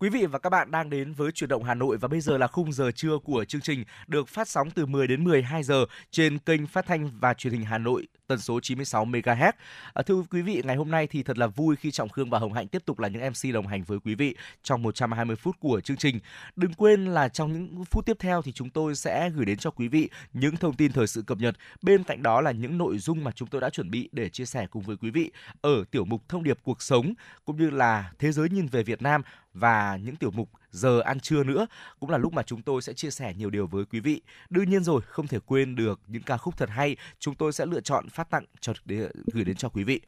Quý vị và các bạn đang đến với Chuyển động Hà Nội và bây giờ là khung giờ trưa của chương trình được phát sóng từ 10 đến 12 giờ trên kênh phát thanh và truyền hình Hà Nội tần số 96 MHz. À, thưa quý vị, ngày hôm nay thì thật là vui khi Trọng Khương và Hồng Hạnh tiếp tục là những MC đồng hành với quý vị trong 120 phút của chương trình. Đừng quên là trong những phút tiếp theo thì chúng tôi sẽ gửi đến cho quý vị những thông tin thời sự cập nhật. Bên cạnh đó là những nội dung mà chúng tôi đã chuẩn bị để chia sẻ cùng với quý vị ở tiểu mục thông điệp cuộc sống cũng như là thế giới nhìn về Việt Nam và những tiểu mục giờ ăn trưa nữa cũng là lúc mà chúng tôi sẽ chia sẻ nhiều điều với quý vị. Đương nhiên rồi, không thể quên được những ca khúc thật hay chúng tôi sẽ lựa chọn phát tặng cho để gửi đến cho quý vị.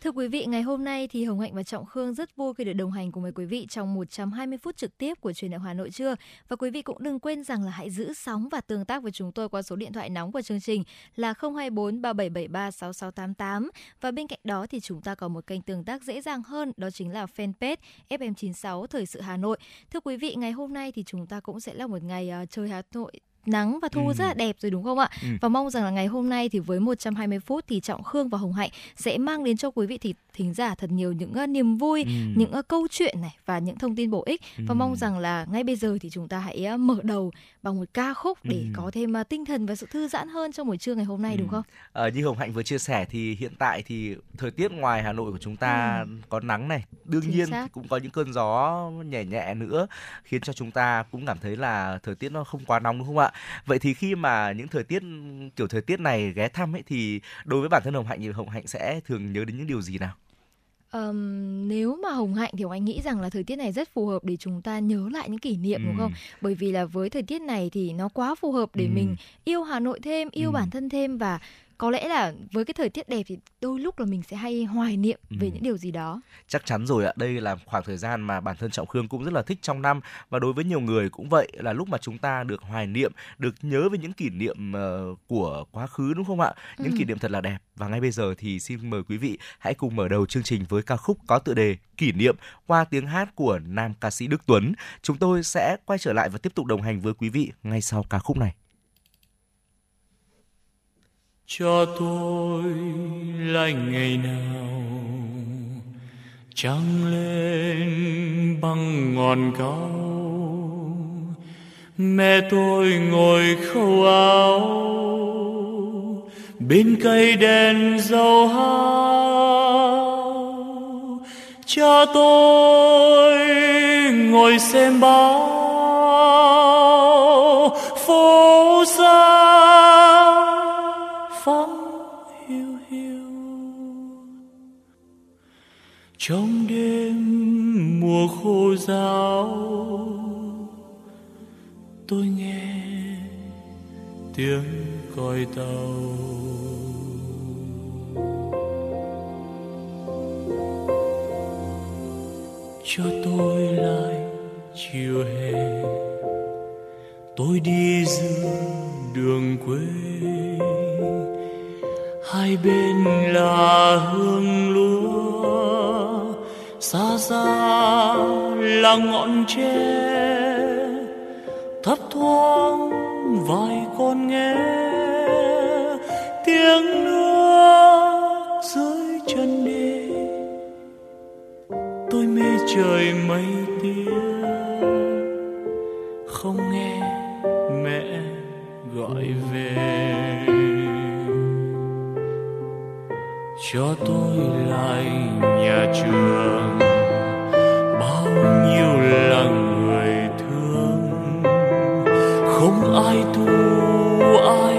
Thưa quý vị, ngày hôm nay thì Hồng Hạnh và Trọng Khương rất vui khi được đồng hành cùng với quý vị trong 120 phút trực tiếp của truyền động Hà Nội trưa. Và quý vị cũng đừng quên rằng là hãy giữ sóng và tương tác với chúng tôi qua số điện thoại nóng của chương trình là 024 3773 6688. Và bên cạnh đó thì chúng ta có một kênh tương tác dễ dàng hơn, đó chính là fanpage FM96 Thời sự Hà Nội. Thưa quý vị, ngày hôm nay thì chúng ta cũng sẽ là một ngày uh, trời Hà Nội nắng và thu ừ. rất là đẹp rồi đúng không ạ? Ừ. Và mong rằng là ngày hôm nay thì với 120 phút thì Trọng Khương và Hồng Hạnh sẽ mang đến cho quý vị thì thính giả thật nhiều những uh, niềm vui, ừ. những uh, câu chuyện này và những thông tin bổ ích ừ. và mong rằng là ngay bây giờ thì chúng ta hãy uh, mở đầu bằng một ca khúc để ừ. có thêm uh, tinh thần và sự thư giãn hơn trong buổi trưa ngày hôm nay ừ. đúng không? À, như Hồng Hạnh vừa chia sẻ thì hiện tại thì thời tiết ngoài Hà Nội của chúng ta ừ. có nắng này, đương Chính nhiên xác. cũng có những cơn gió nhẹ nhẹ nữa khiến cho chúng ta cũng cảm thấy là thời tiết nó không quá nóng đúng không ạ? Vậy thì khi mà những thời tiết kiểu thời tiết này ghé thăm ấy thì đối với bản thân Hồng Hạnh thì Hồng Hạnh sẽ thường nhớ đến những điều gì nào? Um, nếu mà hồng hạnh thì hồng anh nghĩ rằng là thời tiết này rất phù hợp để chúng ta nhớ lại những kỷ niệm ừ. đúng không bởi vì là với thời tiết này thì nó quá phù hợp để ừ. mình yêu hà nội thêm yêu ừ. bản thân thêm và có lẽ là với cái thời tiết đẹp thì đôi lúc là mình sẽ hay hoài niệm ừ. về những điều gì đó chắc chắn rồi ạ đây là khoảng thời gian mà bản thân trọng khương cũng rất là thích trong năm và đối với nhiều người cũng vậy là lúc mà chúng ta được hoài niệm được nhớ về những kỷ niệm uh, của quá khứ đúng không ạ những ừ. kỷ niệm thật là đẹp và ngay bây giờ thì xin mời quý vị hãy cùng mở đầu chương trình với ca khúc có tựa đề kỷ niệm qua tiếng hát của nam ca sĩ Đức Tuấn. Chúng tôi sẽ quay trở lại và tiếp tục đồng hành với quý vị ngay sau ca khúc này cho tôi lành ngày nào trăng lên băng ngọn cao. Mẹ tôi ngồi khâu áo, bên cây đèn dầu hao. Cha tôi ngồi xem báo phố xa trong đêm mùa khô giáo tôi nghe tiếng còi tàu. Cho tôi lại chiều hè. Tôi đi giữa đường quê. Hai bên là hương lúa xa xa là ngọn tre, thấp thoáng vài con nghe. Tiếng nước dưới chân đi, tôi mê trời mây tía không nghe mẹ gọi về. Cho tôi lại nhà trường. Bao nhiêu là người thương không ai tu ai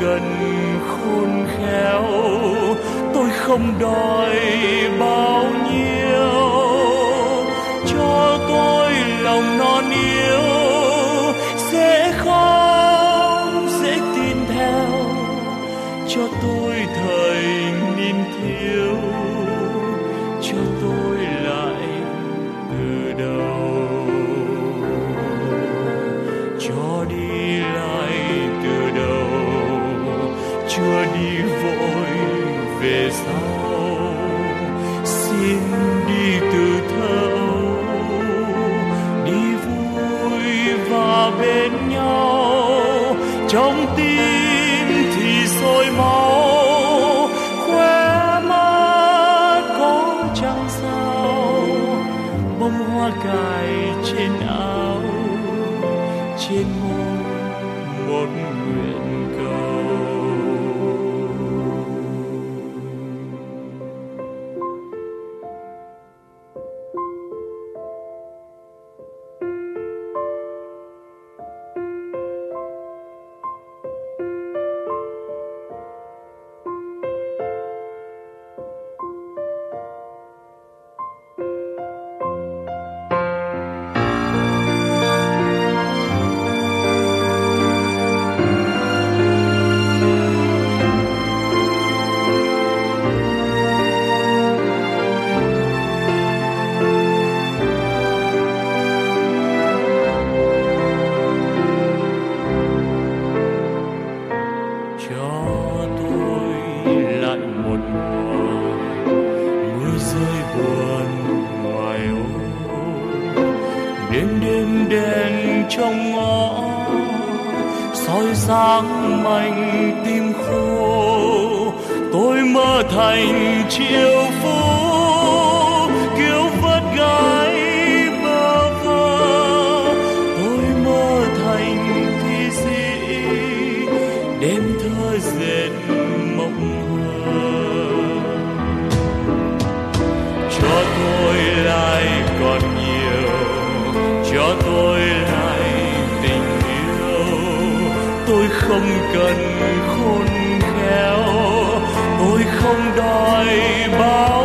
cần khôn khéo. Tôi không đòi bao trong ngõ. Soi sáng mảnh tim khô tôi mơ thành chiều phố cần khôn khéo. Tôi không đòi bao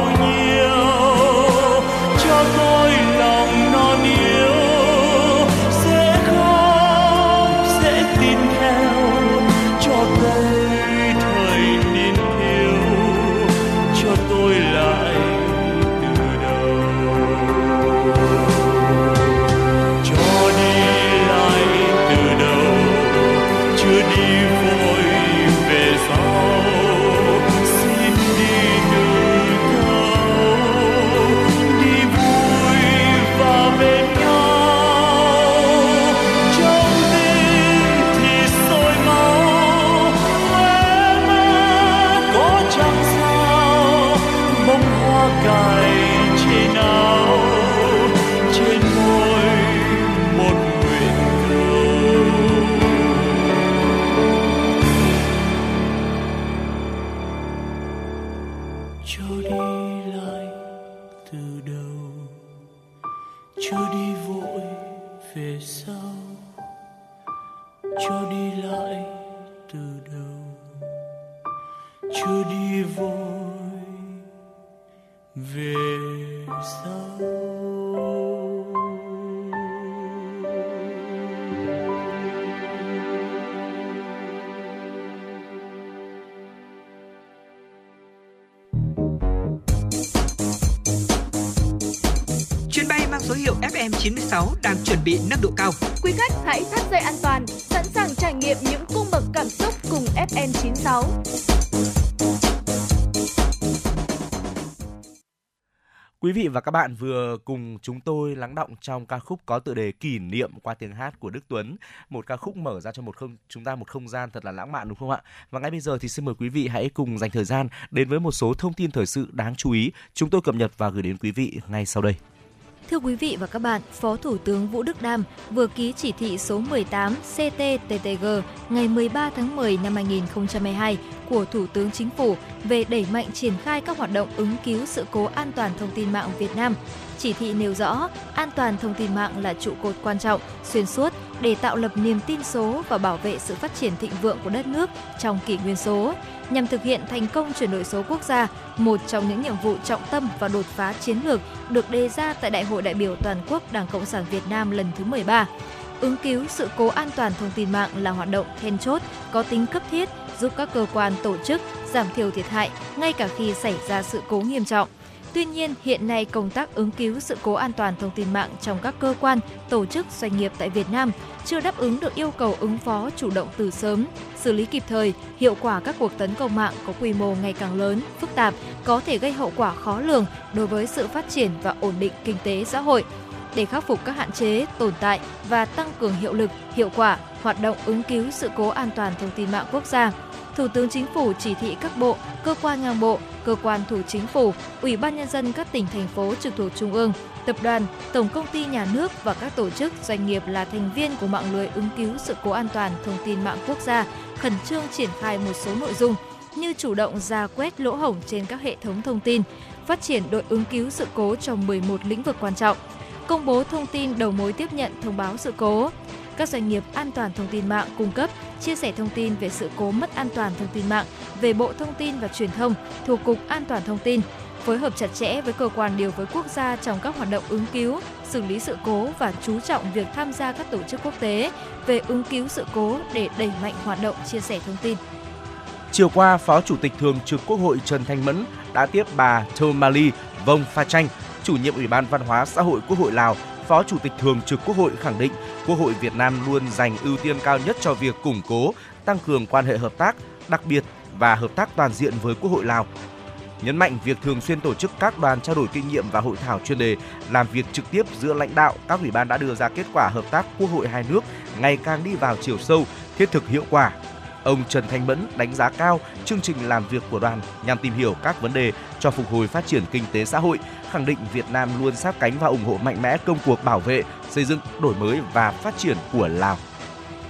Quý vị và các bạn vừa cùng chúng tôi lắng động trong ca khúc có tựa đề kỷ niệm qua tiếng hát của Đức Tuấn, một ca khúc mở ra cho một không chúng ta một không gian thật là lãng mạn đúng không ạ? Và ngay bây giờ thì xin mời quý vị hãy cùng dành thời gian đến với một số thông tin thời sự đáng chú ý chúng tôi cập nhật và gửi đến quý vị ngay sau đây. Thưa quý vị và các bạn, Phó Thủ tướng Vũ Đức Đam vừa ký chỉ thị số 18 CTTTG ngày 13 tháng 10 năm 2022 của Thủ tướng Chính phủ về đẩy mạnh triển khai các hoạt động ứng cứu sự cố an toàn thông tin mạng Việt Nam. Chỉ thị nêu rõ, an toàn thông tin mạng là trụ cột quan trọng, xuyên suốt để tạo lập niềm tin số và bảo vệ sự phát triển thịnh vượng của đất nước trong kỷ nguyên số. Nhằm thực hiện thành công chuyển đổi số quốc gia, một trong những nhiệm vụ trọng tâm và đột phá chiến lược được đề ra tại Đại hội đại biểu toàn quốc Đảng Cộng sản Việt Nam lần thứ 13. Ứng cứu sự cố an toàn thông tin mạng là hoạt động then chốt, có tính cấp thiết giúp các cơ quan tổ chức giảm thiểu thiệt hại ngay cả khi xảy ra sự cố nghiêm trọng. Tuy nhiên, hiện nay công tác ứng cứu sự cố an toàn thông tin mạng trong các cơ quan, tổ chức, doanh nghiệp tại Việt Nam chưa đáp ứng được yêu cầu ứng phó chủ động từ sớm, xử lý kịp thời, hiệu quả các cuộc tấn công mạng có quy mô ngày càng lớn, phức tạp, có thể gây hậu quả khó lường đối với sự phát triển và ổn định kinh tế xã hội. Để khắc phục các hạn chế, tồn tại và tăng cường hiệu lực, hiệu quả hoạt động ứng cứu sự cố an toàn thông tin mạng quốc gia, Thủ tướng Chính phủ chỉ thị các bộ, cơ quan ngang bộ, cơ quan thủ chính phủ, ủy ban nhân dân các tỉnh thành phố trực thuộc trung ương, tập đoàn, tổng công ty nhà nước và các tổ chức doanh nghiệp là thành viên của mạng lưới ứng cứu sự cố an toàn thông tin mạng quốc gia khẩn trương triển khai một số nội dung như chủ động ra quét lỗ hổng trên các hệ thống thông tin, phát triển đội ứng cứu sự cố trong 11 lĩnh vực quan trọng, công bố thông tin đầu mối tiếp nhận thông báo sự cố, các doanh nghiệp an toàn thông tin mạng cung cấp, chia sẻ thông tin về sự cố mất an toàn thông tin mạng về Bộ Thông tin và Truyền thông thuộc Cục An toàn thông tin, phối hợp chặt chẽ với cơ quan điều phối quốc gia trong các hoạt động ứng cứu, xử lý sự cố và chú trọng việc tham gia các tổ chức quốc tế về ứng cứu sự cố để đẩy mạnh hoạt động chia sẻ thông tin. Chiều qua, Phó Chủ tịch Thường trực Quốc hội Trần Thanh Mẫn đã tiếp bà Thomali Vong Pha Chanh, chủ nhiệm Ủy ban Văn hóa Xã hội Quốc hội Lào Phó Chủ tịch Thường trực Quốc hội khẳng định Quốc hội Việt Nam luôn dành ưu tiên cao nhất cho việc củng cố, tăng cường quan hệ hợp tác, đặc biệt và hợp tác toàn diện với Quốc hội Lào. Nhấn mạnh việc thường xuyên tổ chức các đoàn trao đổi kinh nghiệm và hội thảo chuyên đề, làm việc trực tiếp giữa lãnh đạo, các ủy ban đã đưa ra kết quả hợp tác Quốc hội hai nước ngày càng đi vào chiều sâu, thiết thực hiệu quả, Ông Trần Thanh Mẫn đánh giá cao chương trình làm việc của đoàn nhằm tìm hiểu các vấn đề cho phục hồi phát triển kinh tế xã hội, khẳng định Việt Nam luôn sát cánh và ủng hộ mạnh mẽ công cuộc bảo vệ, xây dựng, đổi mới và phát triển của Lào.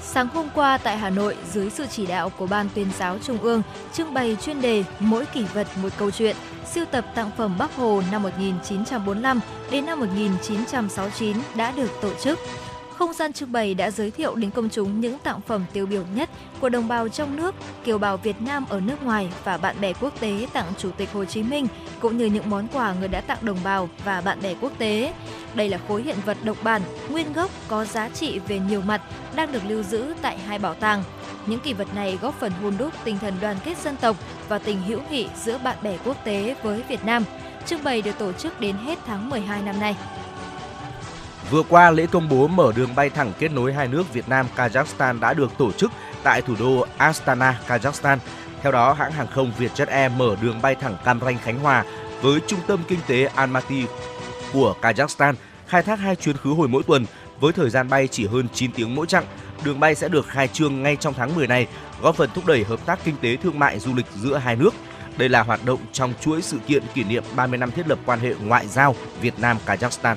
Sáng hôm qua tại Hà Nội, dưới sự chỉ đạo của Ban tuyên giáo Trung ương, trưng bày chuyên đề Mỗi kỷ vật một câu chuyện, siêu tập tặng phẩm Bắc Hồ năm 1945 đến năm 1969 đã được tổ chức. Không gian trưng bày đã giới thiệu đến công chúng những tặng phẩm tiêu biểu nhất của đồng bào trong nước, kiều bào Việt Nam ở nước ngoài và bạn bè quốc tế tặng Chủ tịch Hồ Chí Minh, cũng như những món quà người đã tặng đồng bào và bạn bè quốc tế. Đây là khối hiện vật độc bản, nguyên gốc có giá trị về nhiều mặt đang được lưu giữ tại hai bảo tàng. Những kỳ vật này góp phần hôn đúc tinh thần đoàn kết dân tộc và tình hữu nghị giữa bạn bè quốc tế với Việt Nam. Trưng bày được tổ chức đến hết tháng 12 năm nay. Vừa qua, lễ công bố mở đường bay thẳng kết nối hai nước Việt Nam Kazakhstan đã được tổ chức tại thủ đô Astana, Kazakhstan. Theo đó, hãng hàng không Vietjet Air mở đường bay thẳng Cam Ranh Khánh Hòa với trung tâm kinh tế Almaty của Kazakhstan, khai thác hai chuyến khứ hồi mỗi tuần với thời gian bay chỉ hơn 9 tiếng mỗi chặng. Đường bay sẽ được khai trương ngay trong tháng 10 này, góp phần thúc đẩy hợp tác kinh tế thương mại du lịch giữa hai nước. Đây là hoạt động trong chuỗi sự kiện kỷ niệm 30 năm thiết lập quan hệ ngoại giao Việt Nam Kazakhstan.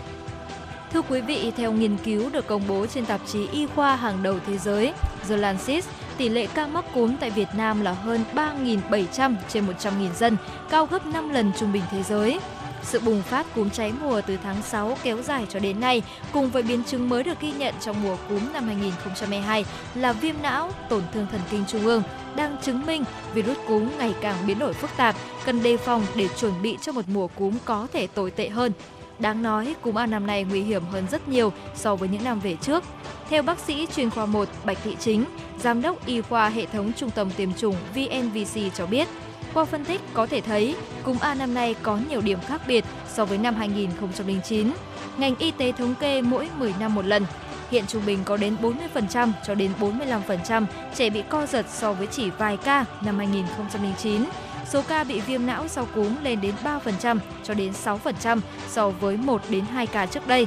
Thưa quý vị, theo nghiên cứu được công bố trên tạp chí y khoa hàng đầu thế giới The Lancet, tỷ lệ ca mắc cúm tại Việt Nam là hơn 3.700 trên 100.000 dân, cao gấp 5 lần trung bình thế giới. Sự bùng phát cúm cháy mùa từ tháng 6 kéo dài cho đến nay, cùng với biến chứng mới được ghi nhận trong mùa cúm năm 2022 là viêm não, tổn thương thần kinh trung ương, đang chứng minh virus cúm ngày càng biến đổi phức tạp, cần đề phòng để chuẩn bị cho một mùa cúm có thể tồi tệ hơn. Đáng nói, cúm A năm nay nguy hiểm hơn rất nhiều so với những năm về trước. Theo bác sĩ chuyên khoa 1 Bạch Thị Chính, giám đốc y khoa hệ thống trung tâm tiêm chủng VNVC cho biết, qua phân tích có thể thấy cúm A năm nay có nhiều điểm khác biệt so với năm 2009. Ngành y tế thống kê mỗi 10 năm một lần. Hiện trung bình có đến 40% cho đến 45% trẻ bị co giật so với chỉ vài ca năm 2009 số ca bị viêm não sau cúm lên đến 3% cho đến 6% so với 1 đến 2 ca trước đây.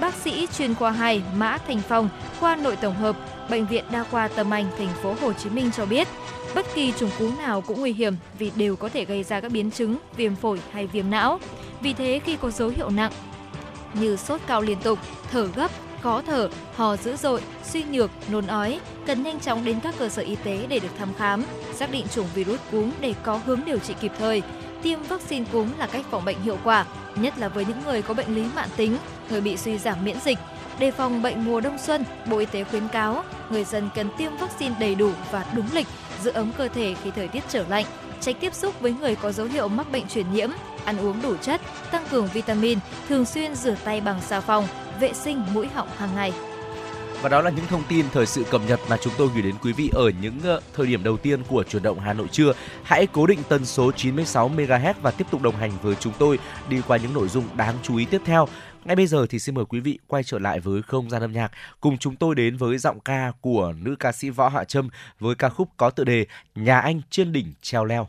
Bác sĩ chuyên khoa 2 Mã Thành Phong, khoa nội tổng hợp, Bệnh viện Đa khoa Tâm Anh, thành phố Hồ Chí Minh cho biết, bất kỳ chủng cúm nào cũng nguy hiểm vì đều có thể gây ra các biến chứng viêm phổi hay viêm não. Vì thế khi có dấu hiệu nặng như sốt cao liên tục, thở gấp, khó thở, hò dữ dội, suy nhược, nôn ói, cần nhanh chóng đến các cơ sở y tế để được thăm khám, xác định chủng virus cúm để có hướng điều trị kịp thời. Tiêm vaccine cúm là cách phòng bệnh hiệu quả, nhất là với những người có bệnh lý mạng tính, người bị suy giảm miễn dịch. Đề phòng bệnh mùa đông xuân, Bộ Y tế khuyến cáo người dân cần tiêm vaccine đầy đủ và đúng lịch, giữ ấm cơ thể khi thời tiết trở lạnh, tránh tiếp xúc với người có dấu hiệu mắc bệnh truyền nhiễm, ăn uống đủ chất, tăng cường vitamin, thường xuyên rửa tay bằng xà phòng, vệ sinh mũi họng hàng ngày. Và đó là những thông tin thời sự cập nhật mà chúng tôi gửi đến quý vị ở những ờ, thời điểm đầu tiên của chuyển động Hà Nội trưa. Hãy cố định tần số 96 MHz và tiếp tục đồng hành với chúng tôi đi qua những nội dung đáng chú ý tiếp theo. Ngay bây giờ thì xin mời quý vị quay trở lại với không gian âm nhạc cùng chúng tôi đến với giọng ca của nữ ca sĩ Võ Hạ Trâm với ca khúc có tựa đề Nhà anh trên đỉnh treo leo.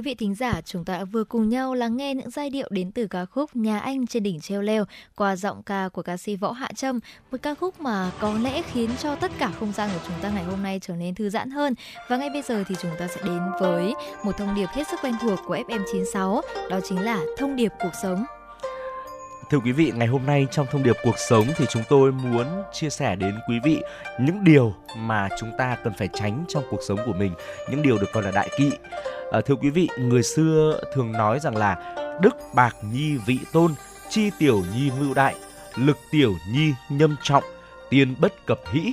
quý vị thính giả, chúng ta vừa cùng nhau lắng nghe những giai điệu đến từ ca khúc Nhà Anh trên đỉnh treo leo qua giọng ca của ca sĩ Võ Hạ Trâm, một ca khúc mà có lẽ khiến cho tất cả không gian của chúng ta ngày hôm nay trở nên thư giãn hơn. Và ngay bây giờ thì chúng ta sẽ đến với một thông điệp hết sức quen thuộc của FM96, đó chính là thông điệp cuộc sống. Thưa quý vị, ngày hôm nay trong thông điệp cuộc sống thì chúng tôi muốn chia sẻ đến quý vị những điều mà chúng ta cần phải tránh trong cuộc sống của mình, những điều được coi là đại kỵ. À, thưa quý vị, người xưa thường nói rằng là đức bạc nhi vị tôn, chi tiểu nhi mưu đại, lực tiểu nhi nhâm trọng, tiên bất cập hĩ.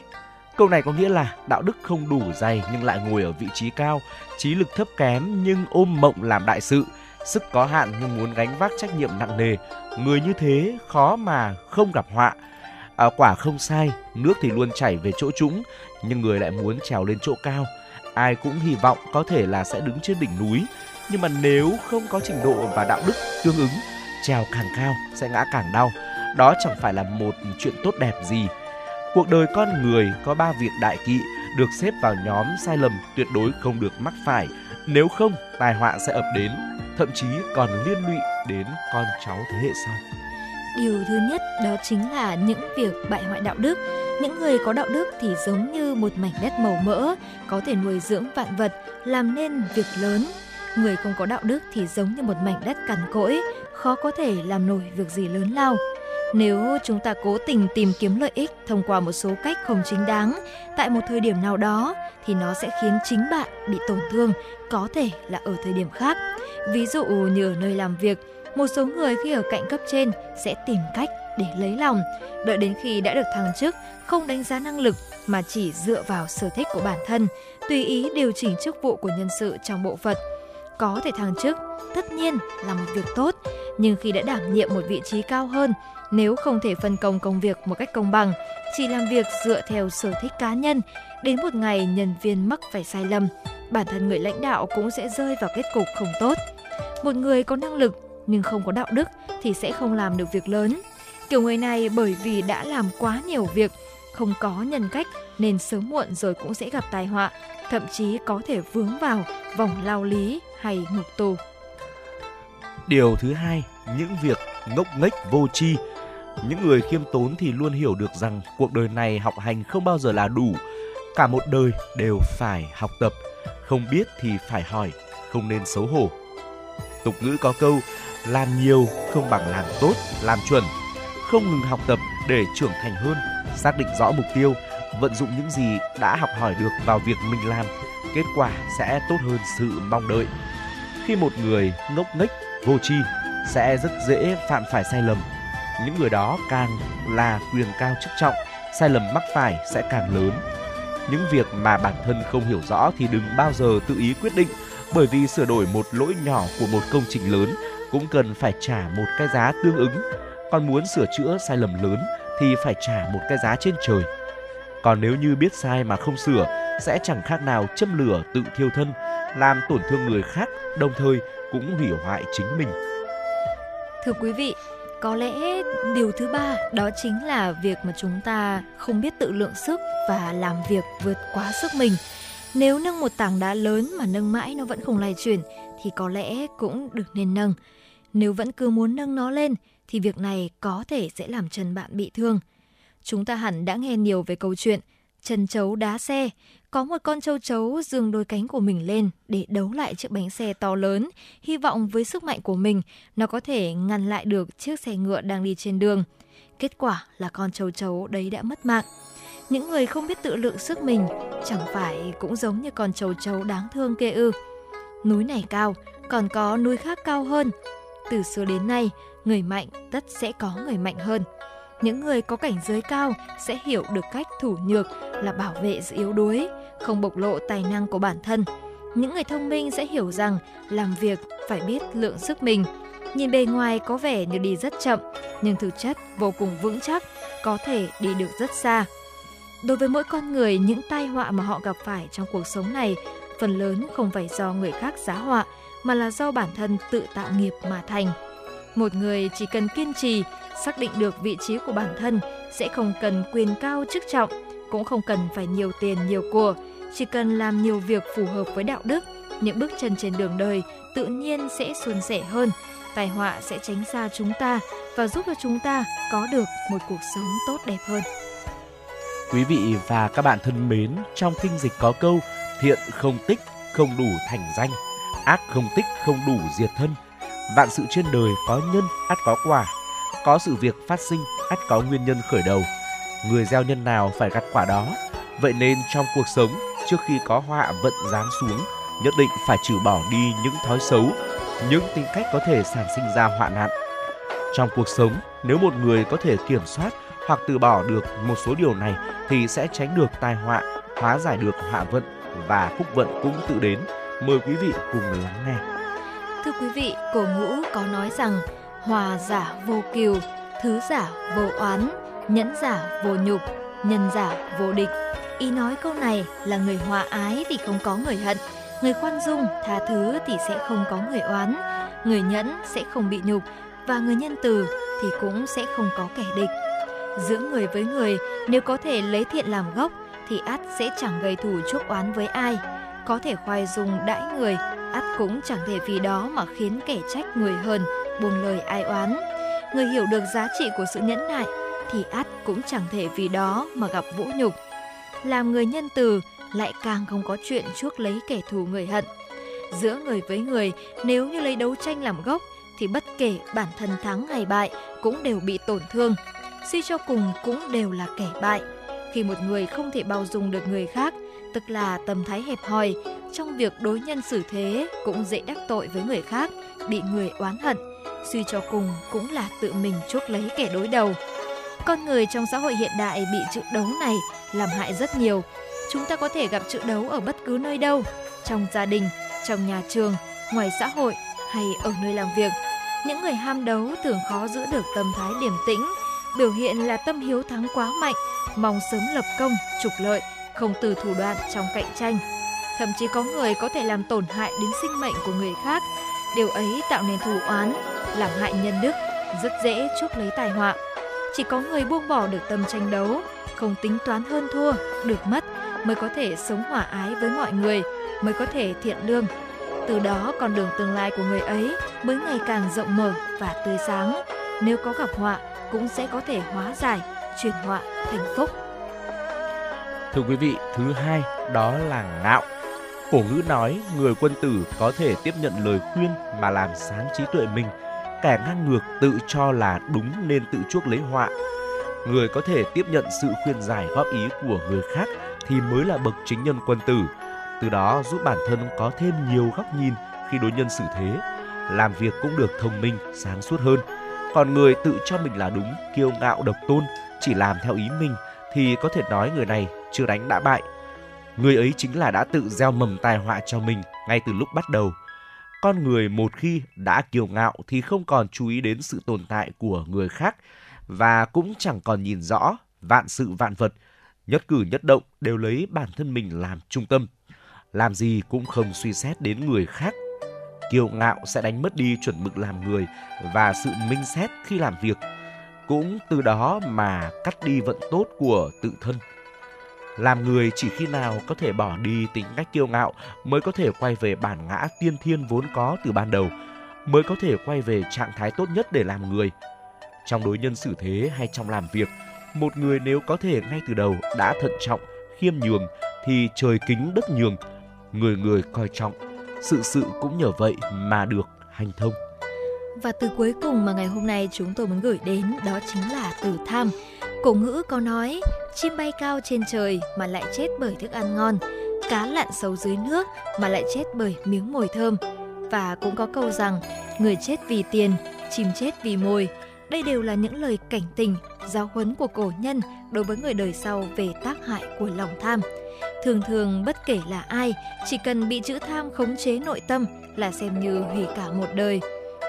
Câu này có nghĩa là đạo đức không đủ dày nhưng lại ngồi ở vị trí cao, trí lực thấp kém nhưng ôm mộng làm đại sự, sức có hạn nhưng muốn gánh vác trách nhiệm nặng nề. Người như thế khó mà không gặp họa. À, quả không sai, nước thì luôn chảy về chỗ trũng, nhưng người lại muốn trèo lên chỗ cao. Ai cũng hy vọng có thể là sẽ đứng trên đỉnh núi, nhưng mà nếu không có trình độ và đạo đức tương ứng, trèo càng cao sẽ ngã càng đau. Đó chẳng phải là một chuyện tốt đẹp gì. Cuộc đời con người có ba việc đại kỵ được xếp vào nhóm sai lầm tuyệt đối không được mắc phải. Nếu không, tai họa sẽ ập đến, thậm chí còn liên lụy đến con cháu thế hệ sau. Điều thứ nhất đó chính là những việc bại hoại đạo đức. Những người có đạo đức thì giống như một mảnh đất màu mỡ, có thể nuôi dưỡng vạn vật, làm nên việc lớn. Người không có đạo đức thì giống như một mảnh đất cằn cỗi, khó có thể làm nổi việc gì lớn lao. Nếu chúng ta cố tình tìm kiếm lợi ích thông qua một số cách không chính đáng, tại một thời điểm nào đó thì nó sẽ khiến chính bạn bị tổn thương, có thể là ở thời điểm khác. Ví dụ như ở nơi làm việc, một số người khi ở cạnh cấp trên sẽ tìm cách để lấy lòng, đợi đến khi đã được thăng chức, không đánh giá năng lực mà chỉ dựa vào sở thích của bản thân, tùy ý điều chỉnh chức vụ của nhân sự trong bộ phận. Có thể thăng chức, tất nhiên là một việc tốt, nhưng khi đã đảm nhiệm một vị trí cao hơn, nếu không thể phân công công việc một cách công bằng, chỉ làm việc dựa theo sở thích cá nhân, đến một ngày nhân viên mắc phải sai lầm, bản thân người lãnh đạo cũng sẽ rơi vào kết cục không tốt. Một người có năng lực nhưng không có đạo đức thì sẽ không làm được việc lớn. Kiểu người này bởi vì đã làm quá nhiều việc, không có nhân cách nên sớm muộn rồi cũng sẽ gặp tai họa, thậm chí có thể vướng vào vòng lao lý hay ngục tù. Điều thứ hai, những việc ngốc nghếch vô tri. Những người khiêm tốn thì luôn hiểu được rằng cuộc đời này học hành không bao giờ là đủ. Cả một đời đều phải học tập, không biết thì phải hỏi, không nên xấu hổ. Tục ngữ có câu, làm nhiều không bằng làm tốt, làm chuẩn. Không ngừng học tập để trưởng thành hơn, xác định rõ mục tiêu, vận dụng những gì đã học hỏi được vào việc mình làm, kết quả sẽ tốt hơn sự mong đợi. Khi một người ngốc nghếch, vô tri sẽ rất dễ phạm phải sai lầm. Những người đó càng là quyền cao chức trọng, sai lầm mắc phải sẽ càng lớn. Những việc mà bản thân không hiểu rõ thì đừng bao giờ tự ý quyết định, bởi vì sửa đổi một lỗi nhỏ của một công trình lớn cũng cần phải trả một cái giá tương ứng. Còn muốn sửa chữa sai lầm lớn thì phải trả một cái giá trên trời. Còn nếu như biết sai mà không sửa sẽ chẳng khác nào châm lửa tự thiêu thân, làm tổn thương người khác, đồng thời cũng hủy hoại chính mình. Thưa quý vị, có lẽ điều thứ ba đó chính là việc mà chúng ta không biết tự lượng sức và làm việc vượt quá sức mình. Nếu nâng một tảng đá lớn mà nâng mãi nó vẫn không lay chuyển, thì có lẽ cũng được nên nâng. Nếu vẫn cứ muốn nâng nó lên, thì việc này có thể sẽ làm chân bạn bị thương. Chúng ta hẳn đã nghe nhiều về câu chuyện, chân chấu đá xe. Có một con châu chấu dương đôi cánh của mình lên để đấu lại chiếc bánh xe to lớn, hy vọng với sức mạnh của mình nó có thể ngăn lại được chiếc xe ngựa đang đi trên đường. Kết quả là con châu chấu đấy đã mất mạng. Những người không biết tự lượng sức mình chẳng phải cũng giống như con châu chấu đáng thương kia ư. Núi này cao, còn có núi khác cao hơn. Từ xưa đến nay, người mạnh tất sẽ có người mạnh hơn. Những người có cảnh giới cao sẽ hiểu được cách thủ nhược là bảo vệ sự yếu đuối, không bộc lộ tài năng của bản thân. Những người thông minh sẽ hiểu rằng làm việc phải biết lượng sức mình. Nhìn bề ngoài có vẻ như đi rất chậm, nhưng thực chất vô cùng vững chắc, có thể đi được rất xa. Đối với mỗi con người, những tai họa mà họ gặp phải trong cuộc sống này phần lớn không phải do người khác giá họa, mà là do bản thân tự tạo nghiệp mà thành. Một người chỉ cần kiên trì, xác định được vị trí của bản thân, sẽ không cần quyền cao chức trọng, cũng không cần phải nhiều tiền nhiều của, chỉ cần làm nhiều việc phù hợp với đạo đức, những bước chân trên đường đời tự nhiên sẽ suôn sẻ hơn, tai họa sẽ tránh xa chúng ta và giúp cho chúng ta có được một cuộc sống tốt đẹp hơn. Quý vị và các bạn thân mến, trong kinh dịch có câu thiện không tích không đủ thành danh, ác không tích không đủ diệt thân. Vạn sự trên đời có nhân ắt có quả, có sự việc phát sinh ắt có nguyên nhân khởi đầu. Người gieo nhân nào phải gặt quả đó. Vậy nên trong cuộc sống, trước khi có họa vận giáng xuống, nhất định phải trừ bỏ đi những thói xấu, những tính cách có thể sản sinh ra họa nạn. Trong cuộc sống, nếu một người có thể kiểm soát hoặc từ bỏ được một số điều này thì sẽ tránh được tai họa, hóa giải được họa vận và phúc vận cũng tự đến. Mời quý vị cùng lắng nghe. Thưa quý vị, cổ ngữ có nói rằng hòa giả vô kiều, thứ giả vô oán, nhẫn giả vô nhục, nhân giả vô địch. Ý nói câu này là người hòa ái thì không có người hận, người khoan dung, tha thứ thì sẽ không có người oán, người nhẫn sẽ không bị nhục và người nhân từ thì cũng sẽ không có kẻ địch. Giữa người với người, nếu có thể lấy thiện làm gốc thì ắt sẽ chẳng gây thù chuốc oán với ai. Có thể khoai dung đãi người, ắt cũng chẳng thể vì đó mà khiến kẻ trách người hơn, buông lời ai oán. Người hiểu được giá trị của sự nhẫn nại thì ắt cũng chẳng thể vì đó mà gặp vũ nhục. Làm người nhân từ lại càng không có chuyện chuốc lấy kẻ thù người hận. Giữa người với người, nếu như lấy đấu tranh làm gốc thì bất kể bản thân thắng hay bại cũng đều bị tổn thương. Suy cho cùng cũng đều là kẻ bại. Khi một người không thể bao dung được người khác, tức là tâm thái hẹp hòi, trong việc đối nhân xử thế cũng dễ đắc tội với người khác, bị người oán hận. Suy cho cùng cũng là tự mình chuốc lấy kẻ đối đầu. Con người trong xã hội hiện đại bị chữ đấu này làm hại rất nhiều. Chúng ta có thể gặp chữ đấu ở bất cứ nơi đâu, trong gia đình, trong nhà trường, ngoài xã hội hay ở nơi làm việc. Những người ham đấu thường khó giữ được tâm thái điềm tĩnh, biểu hiện là tâm hiếu thắng quá mạnh, mong sớm lập công, trục lợi, không từ thủ đoạn trong cạnh tranh. Thậm chí có người có thể làm tổn hại đến sinh mệnh của người khác. Điều ấy tạo nên thù oán, làm hại nhân đức, rất dễ chuốc lấy tai họa. Chỉ có người buông bỏ được tâm tranh đấu, không tính toán hơn thua, được mất mới có thể sống hòa ái với mọi người, mới có thể thiện lương. Từ đó con đường tương lai của người ấy mới ngày càng rộng mở và tươi sáng. Nếu có gặp họa cũng sẽ có thể hóa giải, chuyển họa thành phúc. Thưa quý vị, thứ hai đó là ngạo. Cổ ngữ nói người quân tử có thể tiếp nhận lời khuyên mà làm sáng trí tuệ mình. Kẻ ngang ngược tự cho là đúng nên tự chuốc lấy họa. Người có thể tiếp nhận sự khuyên giải góp ý của người khác thì mới là bậc chính nhân quân tử. Từ đó giúp bản thân có thêm nhiều góc nhìn khi đối nhân xử thế, làm việc cũng được thông minh, sáng suốt hơn. Còn người tự cho mình là đúng, kiêu ngạo độc tôn, chỉ làm theo ý mình thì có thể nói người này chưa đánh đã bại. Người ấy chính là đã tự gieo mầm tai họa cho mình ngay từ lúc bắt đầu. Con người một khi đã kiêu ngạo thì không còn chú ý đến sự tồn tại của người khác và cũng chẳng còn nhìn rõ vạn sự vạn vật, nhất cử nhất động đều lấy bản thân mình làm trung tâm. Làm gì cũng không suy xét đến người khác. Kiêu ngạo sẽ đánh mất đi chuẩn mực làm người và sự minh xét khi làm việc. Cũng từ đó mà cắt đi vận tốt của tự thân. Làm người chỉ khi nào có thể bỏ đi tính cách kiêu ngạo mới có thể quay về bản ngã tiên thiên vốn có từ ban đầu, mới có thể quay về trạng thái tốt nhất để làm người. Trong đối nhân xử thế hay trong làm việc, một người nếu có thể ngay từ đầu đã thận trọng, khiêm nhường thì trời kính đất nhường, người người coi trọng, sự sự cũng nhờ vậy mà được hành thông. Và từ cuối cùng mà ngày hôm nay chúng tôi muốn gửi đến đó chính là từ tham. Cổ ngữ có nói, chim bay cao trên trời mà lại chết bởi thức ăn ngon, cá lặn sâu dưới nước mà lại chết bởi miếng mồi thơm. Và cũng có câu rằng, người chết vì tiền, chim chết vì mồi. Đây đều là những lời cảnh tình, giáo huấn của cổ nhân đối với người đời sau về tác hại của lòng tham. Thường thường bất kể là ai, chỉ cần bị chữ tham khống chế nội tâm là xem như hủy cả một đời.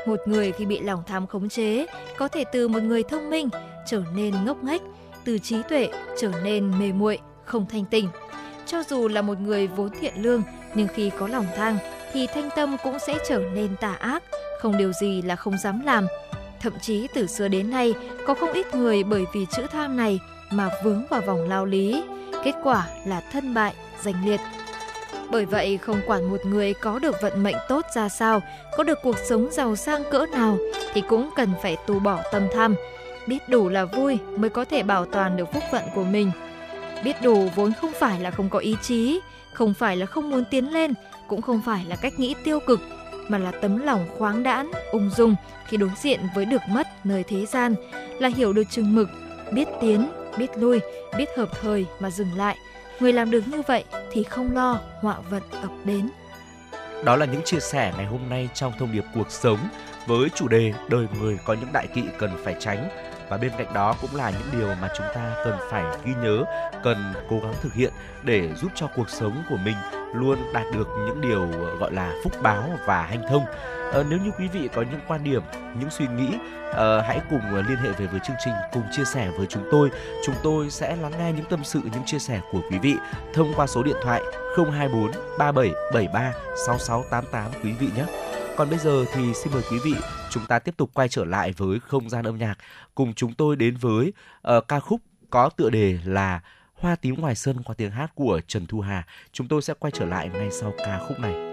Một người khi bị lòng tham khống chế có thể từ một người thông minh trở nên ngốc nghếch, từ trí tuệ trở nên mê muội, không thanh tình. Cho dù là một người vốn thiện lương nhưng khi có lòng tham thì thanh tâm cũng sẽ trở nên tà ác, không điều gì là không dám làm. Thậm chí từ xưa đến nay có không ít người bởi vì chữ tham này mà vướng vào vòng lao lý, kết quả là thân bại, danh liệt. Bởi vậy không quản một người có được vận mệnh tốt ra sao, có được cuộc sống giàu sang cỡ nào thì cũng cần phải tu bỏ tâm tham. Biết đủ là vui mới có thể bảo toàn được phúc phận của mình. Biết đủ vốn không phải là không có ý chí, không phải là không muốn tiến lên, cũng không phải là cách nghĩ tiêu cực, mà là tấm lòng khoáng đãn, ung dung khi đối diện với được mất nơi thế gian, là hiểu được chừng mực, biết tiến, biết lui, biết hợp thời mà dừng lại. Người làm được như vậy thì không lo họa vận ập đến. Đó là những chia sẻ ngày hôm nay trong thông điệp cuộc sống với chủ đề đời người có những đại kỵ cần phải tránh và bên cạnh đó cũng là những điều mà chúng ta cần phải ghi nhớ, cần cố gắng thực hiện để giúp cho cuộc sống của mình luôn đạt được những điều ờ, gọi là phúc báo và hanh thông. À, nếu như quý vị có những quan điểm, những suy nghĩ, à, hãy cùng liên hệ về với chương trình, cùng chia sẻ với chúng tôi. Chúng tôi sẽ lắng nghe những tâm sự, những chia sẻ của quý vị thông qua số điện thoại 024 3773 6688 quý vị nhé. Còn bây giờ thì xin mời quý vị chúng ta tiếp tục quay trở lại với không gian âm nhạc cùng chúng tôi đến với uh, ca khúc có tựa đề là Hoa tím ngoài sân qua tiếng hát của Trần Thu Hà. Chúng tôi sẽ quay trở lại ngay sau ca khúc này.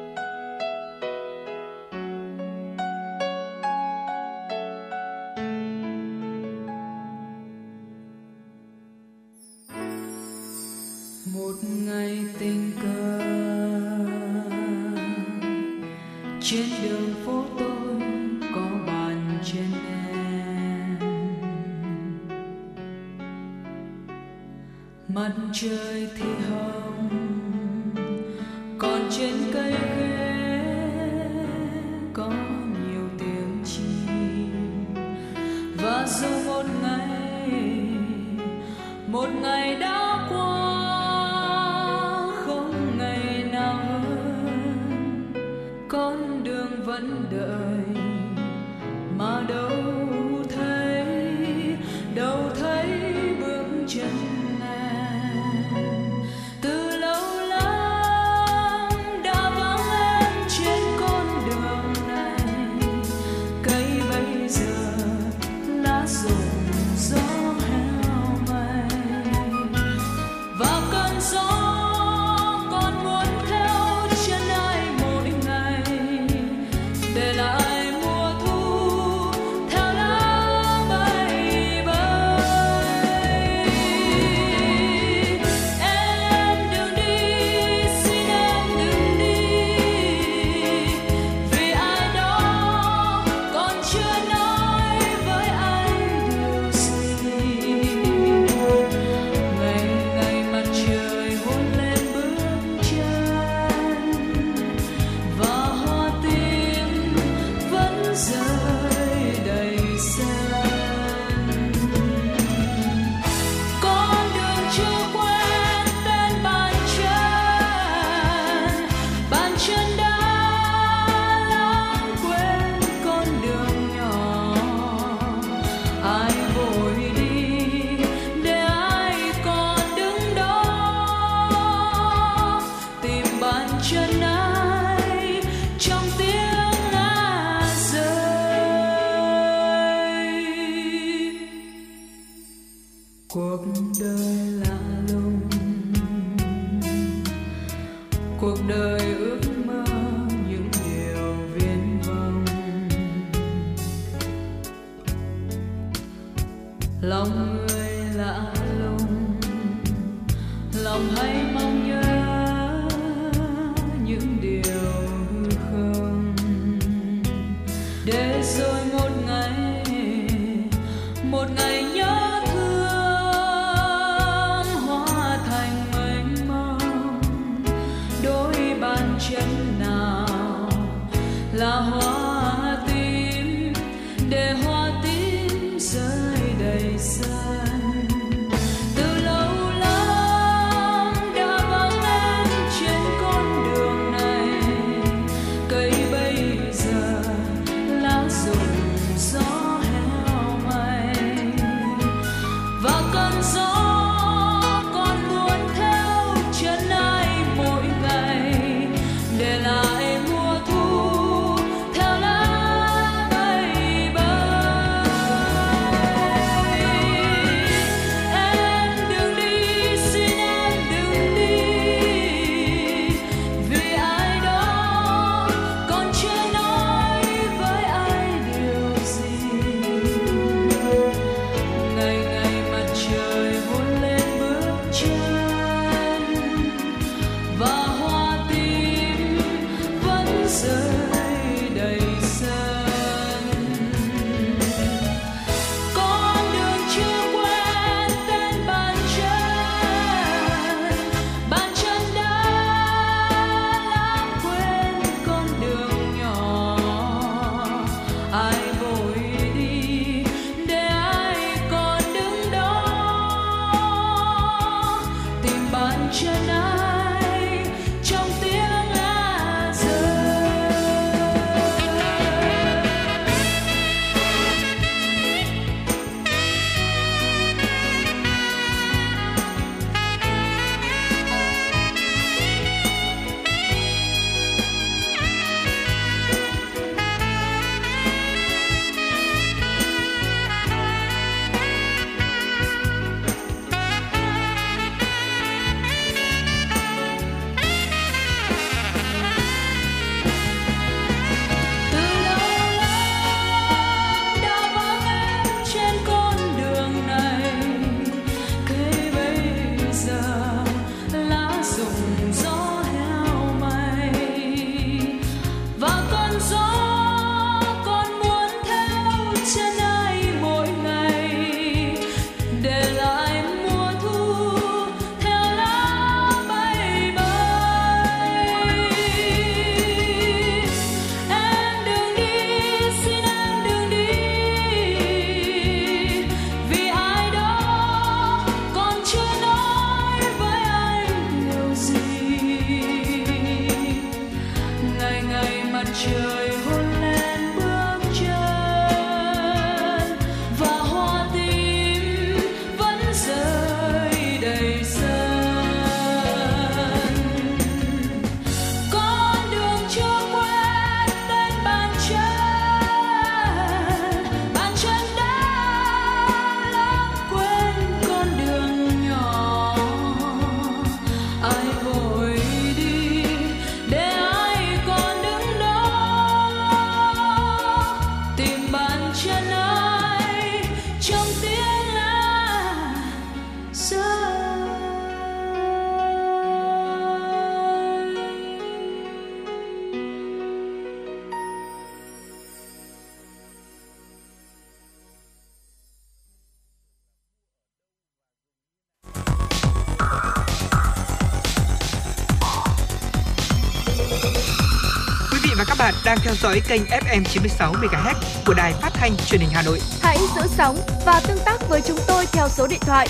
Các bạn đang theo dõi kênh FM 96 MHz của đài phát thanh truyền hình Hà Nội. Hãy giữ sóng và tương tác với chúng tôi theo số điện thoại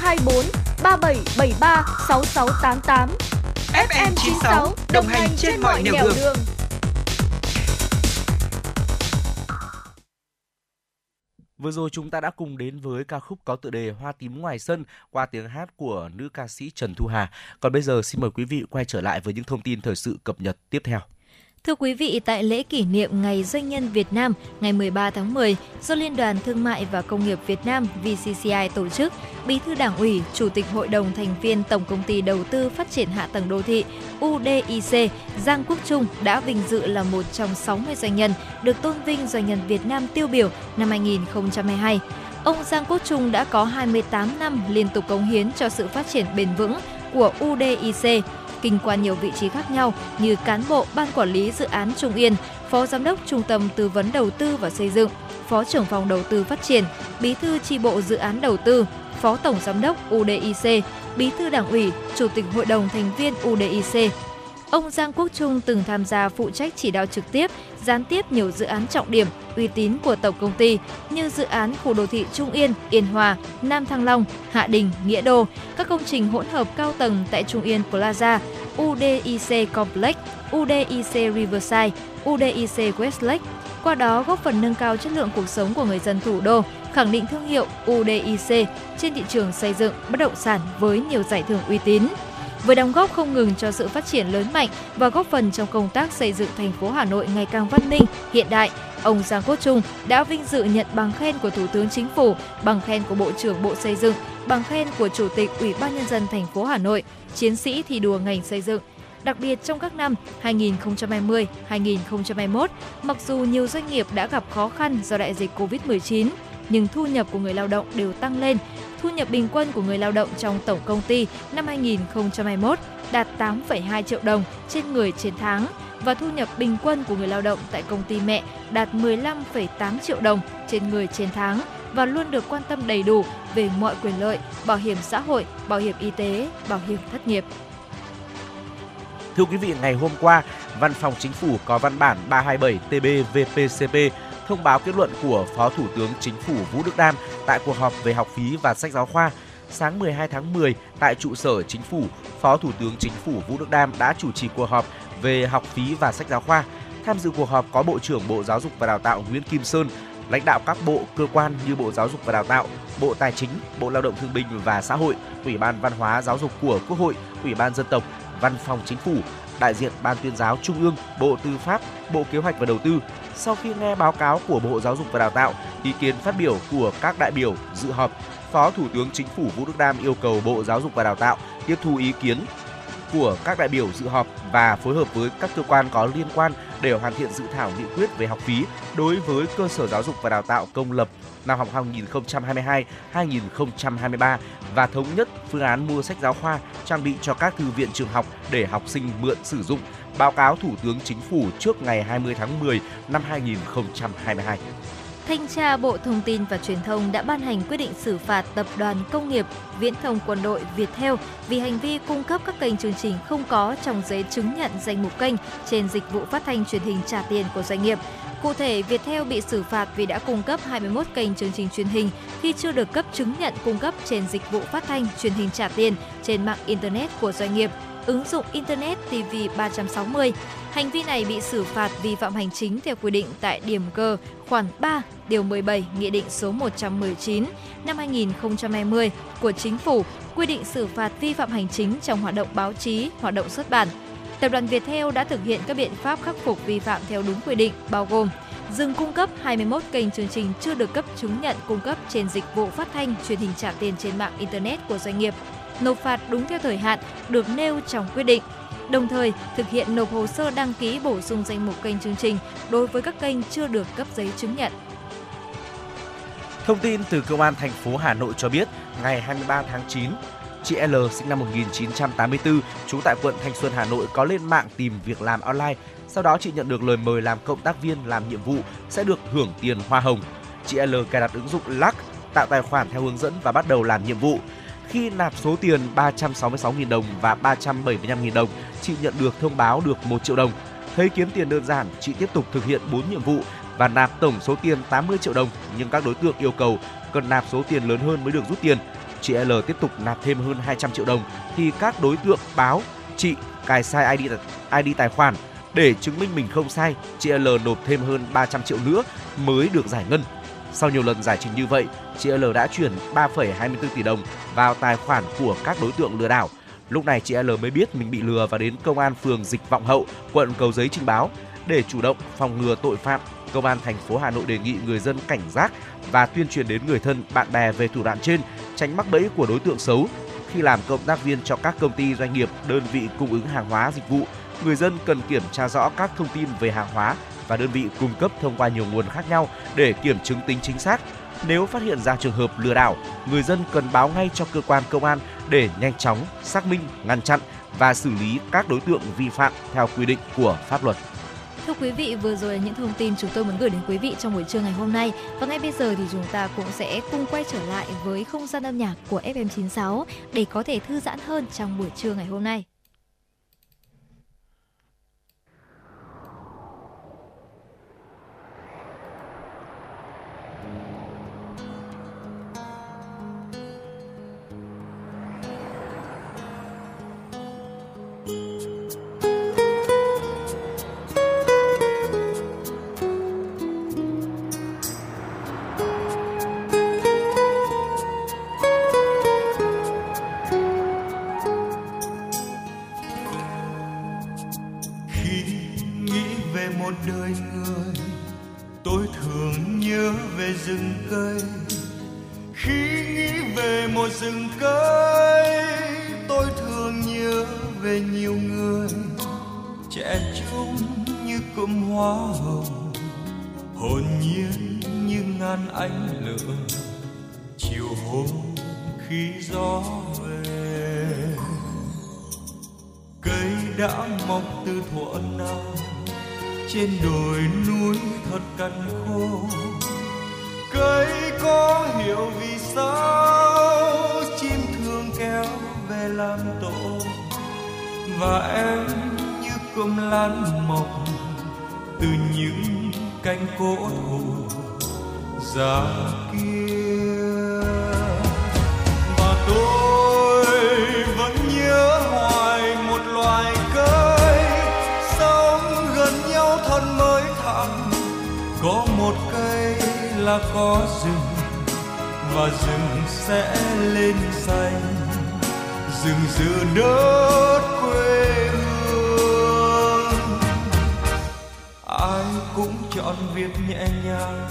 024 3773 6688. FM 96 đồng hành trên mọi nẻo đường. đường. Vừa rồi chúng ta đã cùng đến với ca khúc có tựa đề Hoa tím ngoài sân qua tiếng hát của nữ ca sĩ Trần Thu Hà. Còn bây giờ xin mời quý vị quay trở lại với những thông tin thời sự cập nhật tiếp theo. Thưa quý vị, tại lễ kỷ niệm Ngày Doanh nhân Việt Nam ngày 13 tháng 10 do Liên đoàn Thương mại và Công nghiệp Việt Nam VCCI tổ chức, Bí thư Đảng ủy, Chủ tịch Hội đồng thành viên Tổng công ty Đầu tư Phát triển Hạ tầng Đô thị UDIC Giang Quốc Trung đã vinh dự là một trong 60 doanh nhân được tôn vinh doanh nhân Việt Nam tiêu biểu năm 2022. Ông Giang Quốc Trung đã có 28 năm liên tục cống hiến cho sự phát triển bền vững của UDIC kinh qua nhiều vị trí khác nhau như cán bộ ban quản lý dự án Trung Yên, phó giám đốc trung tâm tư vấn đầu tư và xây dựng, phó trưởng phòng đầu tư phát triển, bí thư tri bộ dự án đầu tư, phó tổng giám đốc UDIC, bí thư đảng ủy, chủ tịch hội đồng thành viên UDIC, Ông Giang Quốc Trung từng tham gia phụ trách chỉ đạo trực tiếp, gián tiếp nhiều dự án trọng điểm, uy tín của tổng công ty như dự án khu đô thị Trung Yên, Yên Hòa, Nam Thăng Long, Hạ Đình, Nghĩa Đô, các công trình hỗn hợp cao tầng tại Trung Yên Plaza, UDIC Complex, UDIC Riverside, UDIC Westlake, qua đó góp phần nâng cao chất lượng cuộc sống của người dân thủ đô, khẳng định thương hiệu UDIC trên thị trường xây dựng bất động sản với nhiều giải thưởng uy tín với đóng góp không ngừng cho sự phát triển lớn mạnh và góp phần trong công tác xây dựng thành phố Hà Nội ngày càng văn minh, hiện đại. Ông Giang Quốc Trung đã vinh dự nhận bằng khen của Thủ tướng Chính phủ, bằng khen của Bộ trưởng Bộ Xây dựng, bằng khen của Chủ tịch Ủy ban nhân dân thành phố Hà Nội, chiến sĩ thi đua ngành xây dựng. Đặc biệt trong các năm 2020, 2021, mặc dù nhiều doanh nghiệp đã gặp khó khăn do đại dịch Covid-19, nhưng thu nhập của người lao động đều tăng lên thu nhập bình quân của người lao động trong tổng công ty năm 2021 đạt 8,2 triệu đồng trên người trên tháng và thu nhập bình quân của người lao động tại công ty mẹ đạt 15,8 triệu đồng trên người trên tháng và luôn được quan tâm đầy đủ về mọi quyền lợi, bảo hiểm xã hội, bảo hiểm y tế, bảo hiểm thất nghiệp. Thưa quý vị, ngày hôm qua, Văn phòng Chính phủ có văn bản 327 TB-VPCP thông báo kết luận của Phó Thủ tướng Chính phủ Vũ Đức Đam tại cuộc họp về học phí và sách giáo khoa. Sáng 12 tháng 10, tại trụ sở Chính phủ, Phó Thủ tướng Chính phủ Vũ Đức Đam đã chủ trì cuộc họp về học phí và sách giáo khoa. Tham dự cuộc họp có Bộ trưởng Bộ Giáo dục và Đào tạo Nguyễn Kim Sơn, lãnh đạo các bộ, cơ quan như Bộ Giáo dục và Đào tạo, Bộ Tài chính, Bộ Lao động Thương binh và Xã hội, Ủy ban Văn hóa Giáo dục của Quốc hội, Ủy ban Dân tộc, Văn phòng Chính phủ, đại diện Ban tuyên giáo Trung ương, Bộ Tư pháp, Bộ Kế hoạch và Đầu tư. Sau khi nghe báo cáo của Bộ Giáo dục và Đào tạo, ý kiến phát biểu của các đại biểu dự họp, Phó Thủ tướng Chính phủ Vũ Đức Đam yêu cầu Bộ Giáo dục và Đào tạo tiếp thu ý kiến của các đại biểu dự họp và phối hợp với các cơ quan có liên quan để hoàn thiện dự thảo nghị quyết về học phí đối với cơ sở giáo dục và đào tạo công lập năm học 2022-2023 và thống nhất phương án mua sách giáo khoa trang bị cho các thư viện trường học để học sinh mượn sử dụng, báo cáo Thủ tướng Chính phủ trước ngày 20 tháng 10 năm 2022. Thanh tra Bộ Thông tin và Truyền thông đã ban hành quyết định xử phạt Tập đoàn Công nghiệp Viễn thông Quân đội Viettel vì hành vi cung cấp các kênh chương trình không có trong giấy chứng nhận danh mục kênh trên dịch vụ phát thanh truyền hình trả tiền của doanh nghiệp. Cụ thể, Viettel bị xử phạt vì đã cung cấp 21 kênh chương trình truyền hình khi chưa được cấp chứng nhận cung cấp trên dịch vụ phát thanh truyền hình trả tiền trên mạng Internet của doanh nghiệp ứng dụng Internet TV 360. Hành vi này bị xử phạt vi phạm hành chính theo quy định tại điểm G khoản 3 điều 17 Nghị định số 119 năm 2020 của Chính phủ quy định xử phạt vi phạm hành chính trong hoạt động báo chí, hoạt động xuất bản. Tập đoàn Viettel đã thực hiện các biện pháp khắc phục vi phạm theo đúng quy định bao gồm dừng cung cấp 21 kênh chương trình chưa được cấp chứng nhận cung cấp trên dịch vụ phát thanh truyền hình trả tiền trên mạng internet của doanh nghiệp nộp phạt đúng theo thời hạn được nêu trong quyết định. Đồng thời, thực hiện nộp hồ sơ đăng ký bổ sung danh mục kênh chương trình đối với các kênh chưa được cấp giấy chứng nhận. Thông tin từ Công an thành phố Hà Nội cho biết, ngày 23 tháng 9, chị L sinh năm 1984, trú tại quận Thanh Xuân, Hà Nội có lên mạng tìm việc làm online. Sau đó chị nhận được lời mời làm cộng tác viên làm nhiệm vụ sẽ được hưởng tiền hoa hồng. Chị L cài đặt ứng dụng Lắc, tạo tài khoản theo hướng dẫn và bắt đầu làm nhiệm vụ. Khi nạp số tiền 366.000 đồng và 375.000 đồng, chị nhận được thông báo được 1 triệu đồng. Thấy kiếm tiền đơn giản, chị tiếp tục thực hiện 4 nhiệm vụ và nạp tổng số tiền 80 triệu đồng nhưng các đối tượng yêu cầu cần nạp số tiền lớn hơn mới được rút tiền. Chị L tiếp tục nạp thêm hơn 200 triệu đồng thì các đối tượng báo chị cài sai ID ID tài khoản để chứng minh mình không sai, chị L nộp thêm hơn 300 triệu nữa mới được giải ngân. Sau nhiều lần giải trình như vậy, chị L đã chuyển 3,24 tỷ đồng vào tài khoản của các đối tượng lừa đảo. Lúc này chị L mới biết mình bị lừa và đến công an phường Dịch Vọng Hậu, quận Cầu Giấy trình báo. Để chủ động phòng ngừa tội phạm, công an thành phố Hà Nội đề nghị người dân cảnh giác và tuyên truyền đến người thân, bạn bè về thủ đoạn trên, tránh mắc bẫy của đối tượng xấu. Khi làm cộng tác viên cho các công ty doanh nghiệp, đơn vị cung ứng hàng hóa dịch vụ, người dân cần kiểm tra rõ các thông tin về hàng hóa và đơn vị cung cấp thông qua nhiều nguồn khác nhau để kiểm chứng tính chính xác. Nếu phát hiện ra trường hợp lừa đảo, người dân cần báo ngay cho cơ quan công an để nhanh chóng xác minh, ngăn chặn và xử lý các đối tượng vi phạm theo quy định của pháp luật. Thưa quý vị, vừa rồi là những thông tin chúng tôi muốn gửi đến quý vị trong buổi trưa ngày hôm nay. Và ngay bây giờ thì chúng ta cũng sẽ cùng quay trở lại với không gian âm nhạc của FM96 để có thể thư giãn hơn trong buổi trưa ngày hôm nay. Đời người. Tôi thường nhớ về rừng cây. Khi nghĩ về một rừng cây, tôi thường nhớ về nhiều người. Trẻ trung như cụm hoa hồng, hồn nhiên như ngàn ánh lửa. Chiều hôm khi gió về, cây đã mọc từ thuở nào trên đồi núi thật cằn khô. Cây có hiểu vì sao chim thương kéo về làm tổ. Và em như cơm lan mọc từ những cánh cổ thụ già kia có một cây là có rừng, và rừng sẽ lên xanh. Rừng giữa đất quê hương. Ai cũng chọn việc nhẹ nhàng,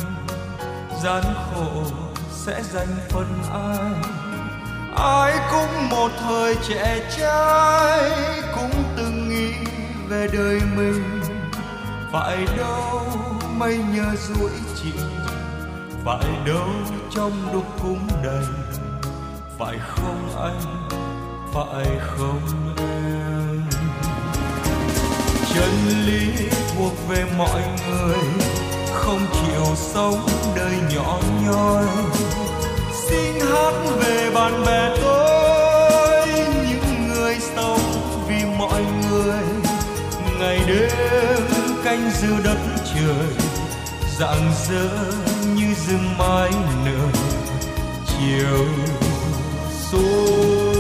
gian khổ sẽ dành phần ai. Ai cũng một thời trẻ trai, cũng từng nghĩ về đời mình. Phải đâu mây nhờ duỗi chị phải đâu trong đục cũng đầy, phải không anh, phải không em? Chân lý thuộc về mọi người, không chịu sống đời nhỏ nhoi. Xin hát về bạn bè tôi, những người sống vì mọi người ngày đêm canh giữ đất trời rạng rỡ như rừng mai nở chiều xuống.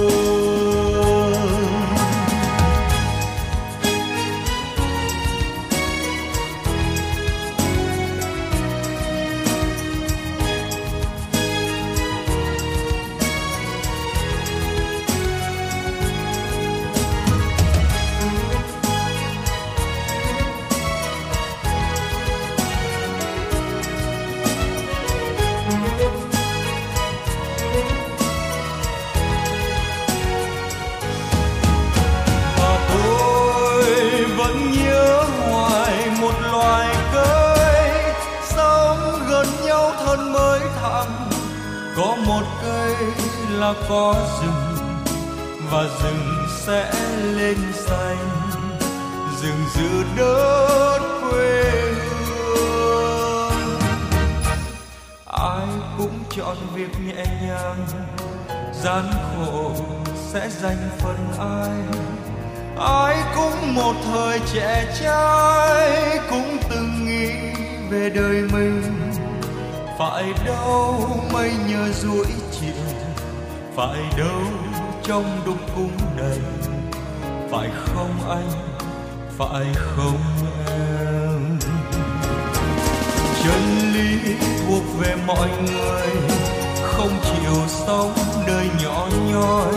Phải đâu trong đục cung này, phải không anh? Phải không em? Chân lý thuộc về mọi người, không chịu sống đời nhỏ nhoi.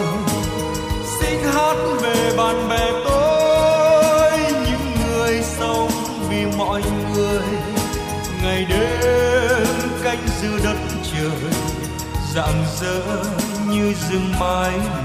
Xin hát về bạn bè tôi, những người sống vì mọi người. Ngày đêm canh giữ đất trời, rạng rỡ như rừng mai.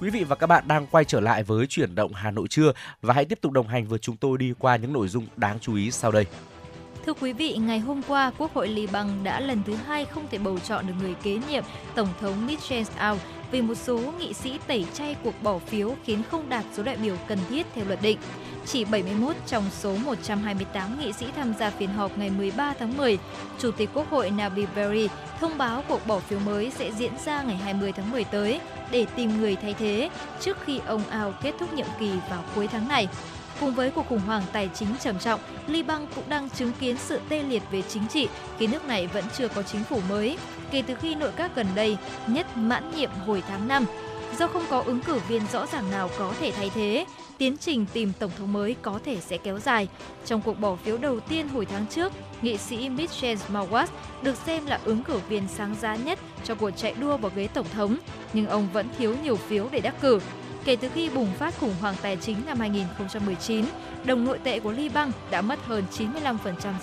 Quý vị và các bạn đang quay trở lại với chuyển động Hà Nội trưa và hãy tiếp tục đồng hành với chúng tôi đi qua những nội dung đáng chú ý sau đây. Thưa quý vị, ngày hôm qua, Quốc hội Liban đã lần thứ hai không thể bầu chọn được người kế nhiệm Tổng thống Michel Aoun vì một số nghị sĩ tẩy chay cuộc bỏ phiếu khiến không đạt số đại biểu cần thiết theo luật định. Chỉ 71 trong số 128 nghị sĩ tham gia phiên họp ngày 13 tháng 10, Chủ tịch Quốc hội Nabi Berri thông báo cuộc bỏ phiếu mới sẽ diễn ra ngày 20 tháng 10 tới để tìm người thay thế trước khi ông ao kết thúc nhiệm kỳ vào cuối tháng này. Cùng với cuộc khủng hoảng tài chính trầm trọng, Liban cũng đang chứng kiến sự tê liệt về chính trị khi nước này vẫn chưa có chính phủ mới kể từ khi nội các gần đây nhất mãn nhiệm hồi tháng 5. Do không có ứng cử viên rõ ràng nào có thể thay thế, tiến trình tìm tổng thống mới có thể sẽ kéo dài. Trong cuộc bỏ phiếu đầu tiên hồi tháng trước, nghị sĩ Michel Mawat được xem là ứng cử viên sáng giá nhất cho cuộc chạy đua vào ghế tổng thống, nhưng ông vẫn thiếu nhiều phiếu để đắc cử. Kể từ khi bùng phát khủng hoảng tài chính năm 2019, đồng nội tệ của Liban đã mất hơn 95%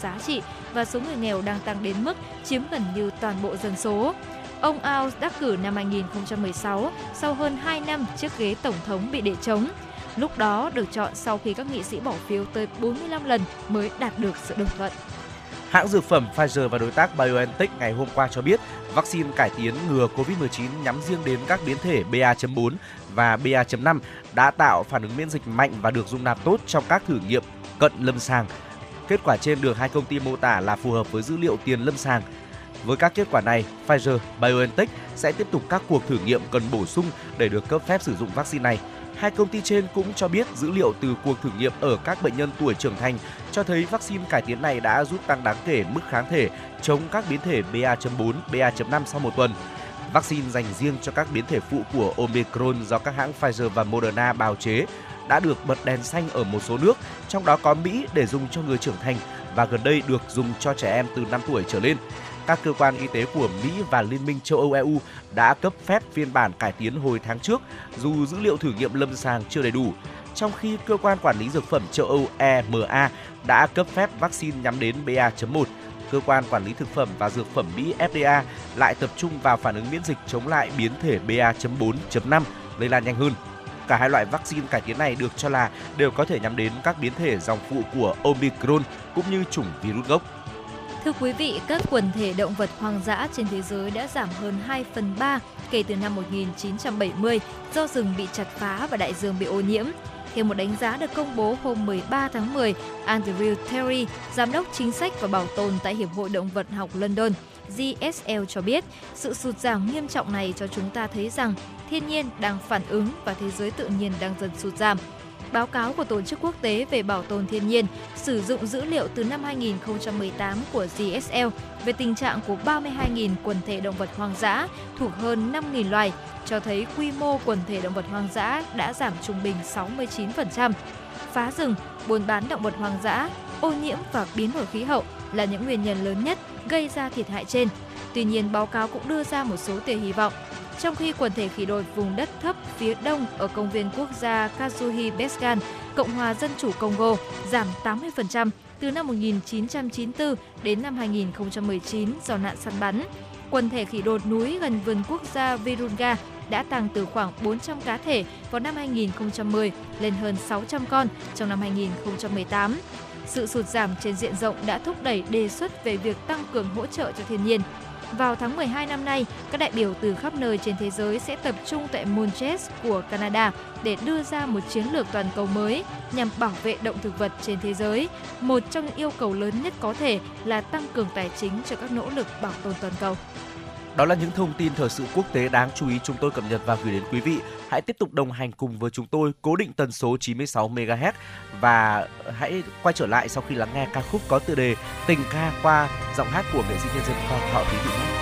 giá trị và số người nghèo đang tăng đến mức chiếm gần như toàn bộ dân số. Ông Aoun đắc cử năm 2016 sau hơn 2 năm chiếc ghế tổng thống bị để trống. Lúc đó được chọn sau khi các nghị sĩ bỏ phiếu tới 45 lần mới đạt được sự đồng thuận. Hãng dược phẩm Pfizer và đối tác BioNTech ngày hôm qua cho biết vaccine cải tiến ngừa COVID-19 nhắm riêng đến các biến thể BA.4 và BA.5 đã tạo phản ứng miễn dịch mạnh và được dung nạp tốt trong các thử nghiệm cận lâm sàng. Kết quả trên được hai công ty mô tả là phù hợp với dữ liệu tiền lâm sàng. Với các kết quả này, Pfizer, BioNTech sẽ tiếp tục các cuộc thử nghiệm cần bổ sung để được cấp phép sử dụng vaccine này. Hai công ty trên cũng cho biết dữ liệu từ cuộc thử nghiệm ở các bệnh nhân tuổi trưởng thành cho thấy vaccine cải tiến này đã giúp tăng đáng kể mức kháng thể chống các biến thể BA.4, BA.5 sau một tuần. Vaccine dành riêng cho các biến thể phụ của Omicron do các hãng Pfizer và Moderna bào chế đã được bật đèn xanh ở một số nước, trong đó có Mỹ để dùng cho người trưởng thành và gần đây được dùng cho trẻ em từ 5 tuổi trở lên. Các cơ quan y tế của Mỹ và Liên minh châu Âu EU đã cấp phép phiên bản cải tiến hồi tháng trước, dù dữ liệu thử nghiệm lâm sàng chưa đầy đủ. Trong khi cơ quan quản lý dược phẩm châu Âu EMA đã cấp phép vaccine nhắm đến BA.1, cơ quan quản lý thực phẩm và dược phẩm Mỹ FDA lại tập trung vào phản ứng miễn dịch chống lại biến thể BA.4.5 lây lan nhanh hơn. Cả hai loại vaccine cải tiến này được cho là đều có thể nhắm đến các biến thể dòng phụ của Omicron cũng như chủng virus gốc. Thưa quý vị, các quần thể động vật hoang dã trên thế giới đã giảm hơn 2 phần 3 kể từ năm 1970 do rừng bị chặt phá và đại dương bị ô nhiễm. Theo một đánh giá được công bố hôm 13 tháng 10, Andrew Terry, giám đốc chính sách và bảo tồn tại Hiệp hội Động vật học London, GSL cho biết, sự sụt giảm nghiêm trọng này cho chúng ta thấy rằng thiên nhiên đang phản ứng và thế giới tự nhiên đang dần sụt giảm. Báo cáo của Tổ chức Quốc tế về Bảo tồn Thiên nhiên sử dụng dữ liệu từ năm 2018 của GSL về tình trạng của 32.000 quần thể động vật hoang dã thuộc hơn 5.000 loài, cho thấy quy mô quần thể động vật hoang dã đã giảm trung bình 69%. Phá rừng, buôn bán động vật hoang dã, ô nhiễm và biến đổi khí hậu là những nguyên nhân lớn nhất gây ra thiệt hại trên. Tuy nhiên, báo cáo cũng đưa ra một số tia hy vọng trong khi quần thể khỉ đột vùng đất thấp phía đông ở công viên quốc gia Kazuhi Besgan, Cộng hòa Dân chủ Congo giảm 80% từ năm 1994 đến năm 2019 do nạn săn bắn. quần thể khỉ đột núi gần vườn quốc gia Virunga đã tăng từ khoảng 400 cá thể vào năm 2010 lên hơn 600 con trong năm 2018. Sự sụt giảm trên diện rộng đã thúc đẩy đề xuất về việc tăng cường hỗ trợ cho thiên nhiên. Vào tháng 12 năm nay, các đại biểu từ khắp nơi trên thế giới sẽ tập trung tại Montreal của Canada để đưa ra một chiến lược toàn cầu mới nhằm bảo vệ động thực vật trên thế giới. Một trong những yêu cầu lớn nhất có thể là tăng cường tài chính cho các nỗ lực bảo tồn toàn cầu. Đó là những thông tin thời sự quốc tế đáng chú ý chúng tôi cập nhật và gửi đến quý vị. Hãy tiếp tục đồng hành cùng với chúng tôi, cố định tần số 96 MHz và hãy quay trở lại sau khi lắng nghe ca khúc có tựa đề Tình ca qua, giọng hát của nghệ sĩ nhân dân Hoàng Thọ Thúy Thị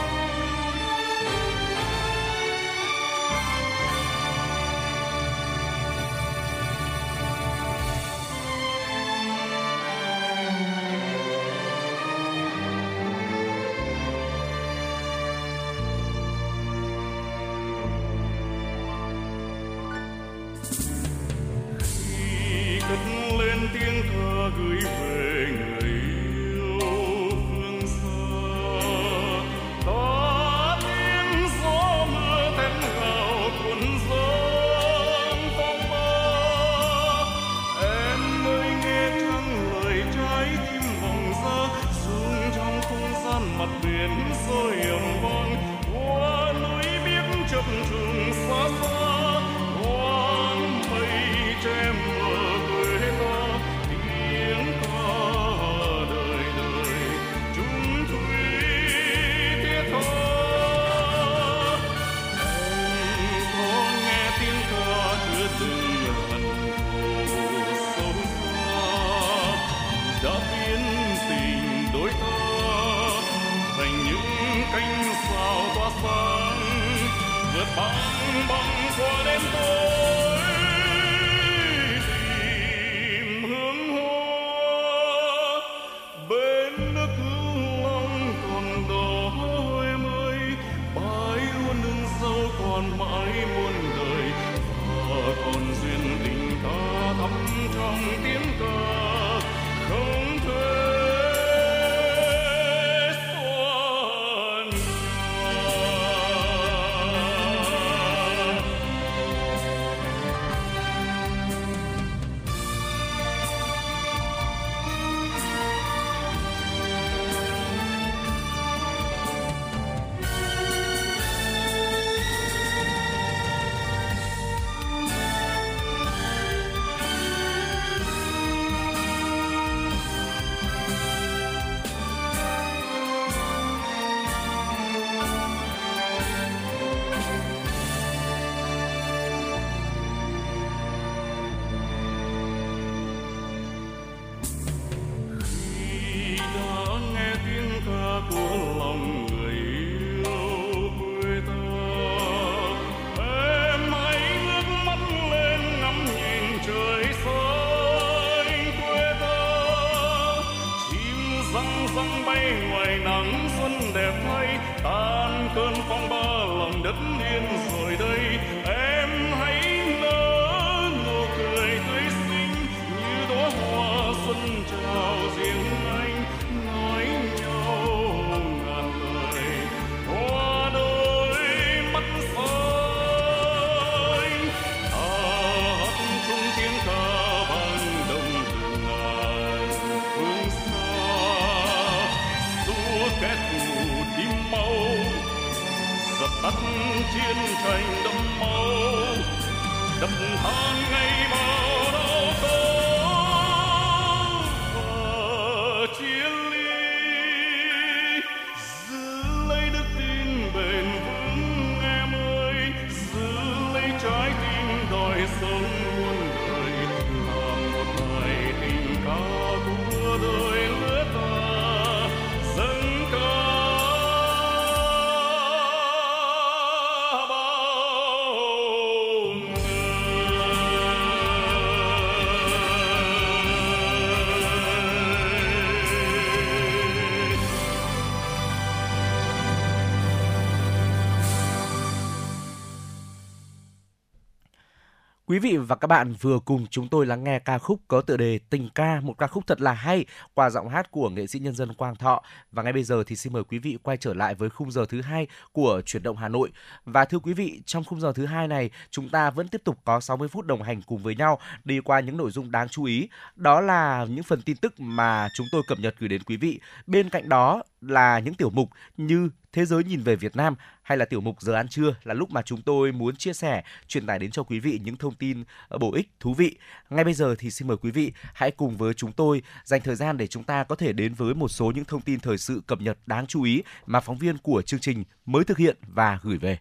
Quý vị và các bạn vừa cùng chúng tôi lắng nghe ca khúc có tựa đề Tình ca, một ca khúc thật là hay qua giọng hát của nghệ sĩ nhân dân Quang Thọ. Và ngay bây giờ thì xin mời quý vị quay trở lại với khung giờ thứ hai của chuyển động Hà Nội. Và thưa quý vị, trong khung giờ thứ hai này, chúng ta vẫn tiếp tục có 60 phút đồng hành cùng với nhau đi qua những nội dung đáng chú ý. Đó là những phần tin tức mà chúng tôi cập nhật gửi đến quý vị. Bên cạnh đó là những tiểu mục như Thế giới nhìn về Việt Nam hay là tiểu mục giờ ăn trưa là lúc mà chúng tôi muốn chia sẻ, truyền tải đến cho quý vị những thông tin ờ, bổ ích, thú vị. Ngay bây giờ thì xin mời quý vị hãy cùng với chúng tôi dành thời gian để chúng ta có thể đến với một số những thông tin thời sự cập nhật đáng chú ý mà phóng viên của chương trình mới thực hiện và gửi về.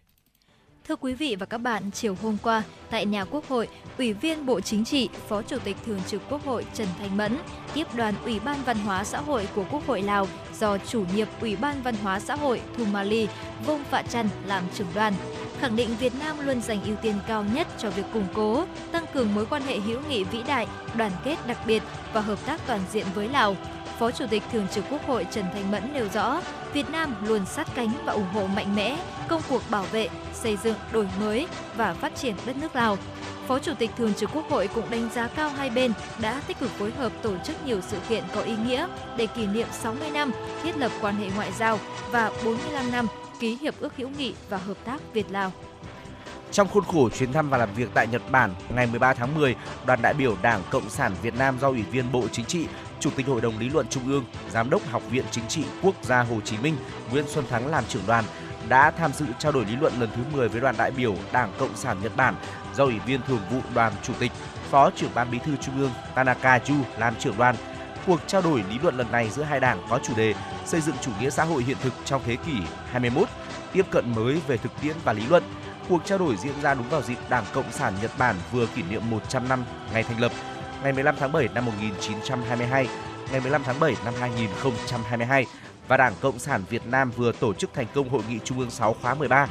Thưa quý vị và các bạn, chiều hôm qua, tại nhà Quốc hội, Ủy viên Bộ Chính trị, Phó Chủ tịch Thường trực Quốc hội Trần Thanh Mẫn tiếp đoàn Ủy ban Văn hóa xã hội của Quốc hội Lào do chủ nhiệm Ủy ban Văn hóa xã hội Thumali Vông Phạ Trăn làm trưởng đoàn, khẳng định Việt Nam luôn dành ưu tiên cao nhất cho việc củng cố, tăng cường mối quan hệ hữu nghị vĩ đại, đoàn kết đặc biệt và hợp tác toàn diện với Lào. Phó Chủ tịch Thường trực Quốc hội Trần Thanh Mẫn nêu rõ, Việt Nam luôn sát cánh và ủng hộ mạnh mẽ công cuộc bảo vệ, xây dựng, đổi mới và phát triển đất nước Lào. Phó Chủ tịch Thường trực Quốc hội cũng đánh giá cao hai bên đã tích cực phối hợp tổ chức nhiều sự kiện có ý nghĩa để kỷ niệm 60 năm thiết lập quan hệ ngoại giao và 45 năm ký hiệp ước hữu nghị và hợp tác Việt Lào. Trong khuôn khổ chuyến thăm và làm việc tại Nhật Bản ngày 13 tháng 10, đoàn đại biểu Đảng Cộng sản Việt Nam do Ủy viên Bộ Chính trị, Chủ tịch Hội đồng Lý luận Trung ương, Giám đốc Học viện Chính trị Quốc gia Hồ Chí Minh Nguyễn Xuân Thắng làm trưởng đoàn đã tham dự trao đổi lý luận lần thứ 10 với đoàn đại biểu Đảng Cộng sản Nhật Bản do Ủy viên Thường vụ Đoàn Chủ tịch, Phó trưởng Ban Bí thư Trung ương Tanaka Yu làm trưởng đoàn. Cuộc trao đổi lý luận lần này giữa hai đảng có chủ đề xây dựng chủ nghĩa xã hội hiện thực trong thế kỷ 21, tiếp cận mới về thực tiễn và lý luận. Cuộc trao đổi diễn ra đúng vào dịp Đảng Cộng sản Nhật Bản vừa kỷ niệm 100 năm ngày thành lập, ngày 15 tháng 7 năm 1922, ngày 15 tháng 7 năm 2022 và Đảng Cộng sản Việt Nam vừa tổ chức thành công Hội nghị Trung ương 6 khóa 13.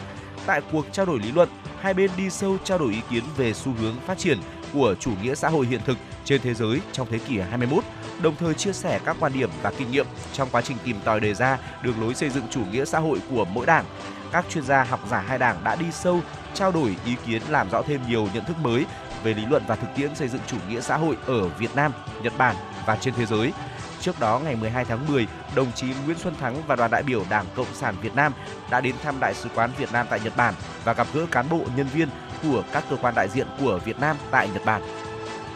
Tại cuộc trao đổi lý luận, hai bên đi sâu trao đổi ý kiến về xu hướng phát triển của chủ nghĩa xã hội hiện thực trên thế giới trong thế kỷ 21, đồng thời chia sẻ các quan điểm và kinh nghiệm trong quá trình tìm tòi đề ra đường lối xây dựng chủ nghĩa xã hội của mỗi đảng. Các chuyên gia học giả hai đảng đã đi sâu trao đổi ý kiến làm rõ thêm nhiều nhận thức mới về lý luận và thực tiễn xây dựng chủ nghĩa xã hội ở Việt Nam, Nhật Bản và trên thế giới. Trước đó, ngày 12 tháng 10, đồng chí Nguyễn Xuân Thắng và đoàn đại biểu Đảng Cộng sản Việt Nam đã đến thăm Đại sứ quán Việt Nam tại Nhật Bản và gặp gỡ cán bộ nhân viên của các cơ quan đại diện của Việt Nam tại Nhật Bản.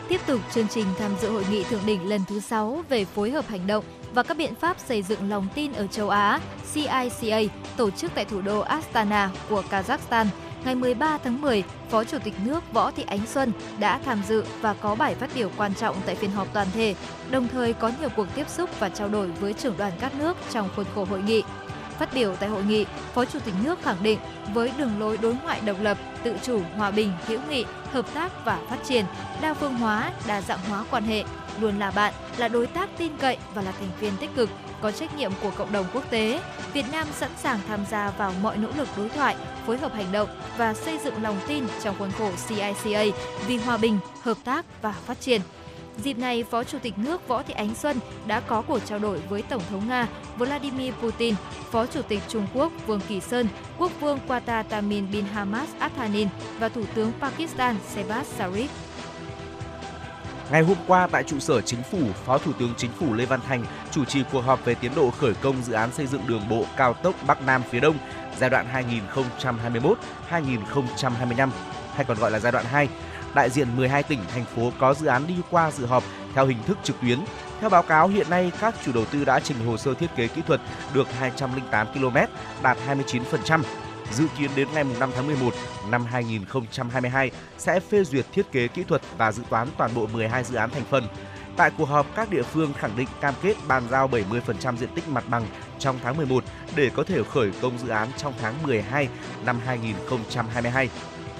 Tiếp tục chương trình tham dự hội nghị thượng đỉnh lần thứ 6 về phối hợp hành động và các biện pháp xây dựng lòng tin ở châu Á CICA tổ chức tại thủ đô Astana của Kazakhstan ngày 13 tháng 10, Phó Chủ tịch nước Võ Thị Ánh Xuân đã tham dự và có bài phát biểu quan trọng tại phiên họp toàn thể, đồng thời có nhiều cuộc tiếp xúc và trao đổi với trưởng đoàn các nước trong khuôn khổ hội nghị. Phát biểu tại hội nghị, Phó Chủ tịch nước khẳng định với đường lối đối ngoại độc lập, tự chủ, hòa bình, hữu nghị, hợp tác và phát triển, đa phương hóa, đa dạng hóa quan hệ, luôn là bạn, là đối tác tin cậy và là thành viên tích cực, có trách nhiệm của cộng đồng quốc tế. Việt Nam sẵn sàng tham gia vào mọi nỗ lực đối thoại, phối hợp hành động và xây dựng lòng tin trong khuôn khổ CICA vì hòa bình, hợp tác và phát triển. Dịp này, Phó Chủ tịch nước Võ Thị Ánh Xuân đã có cuộc trao đổi với Tổng thống Nga Vladimir Putin, Phó Chủ tịch Trung Quốc Vương Kỳ Sơn, Quốc vương Qatar Tamim bin Hamad Al Thani và Thủ tướng Pakistan Shehbaz Sharif. Ngày hôm qua tại trụ sở chính phủ, Phó Thủ tướng Chính phủ Lê Văn Thành chủ trì cuộc họp về tiến độ khởi công dự án xây dựng đường bộ cao tốc Bắc Nam phía Đông giai đoạn 2021-2025 hay còn gọi là giai đoạn 2. Đại diện 12 tỉnh thành phố có dự án đi qua dự họp theo hình thức trực tuyến. Theo báo cáo hiện nay các chủ đầu tư đã trình hồ sơ thiết kế kỹ thuật được 208 km, đạt 29%. Dự kiến đến ngày 5 tháng 11 năm 2022 sẽ phê duyệt thiết kế kỹ thuật và dự toán toàn bộ 12 dự án thành phần. Tại cuộc họp, các địa phương khẳng định cam kết bàn giao 70% diện tích mặt bằng trong tháng 11 để có thể khởi công dự án trong tháng 12 năm 2022.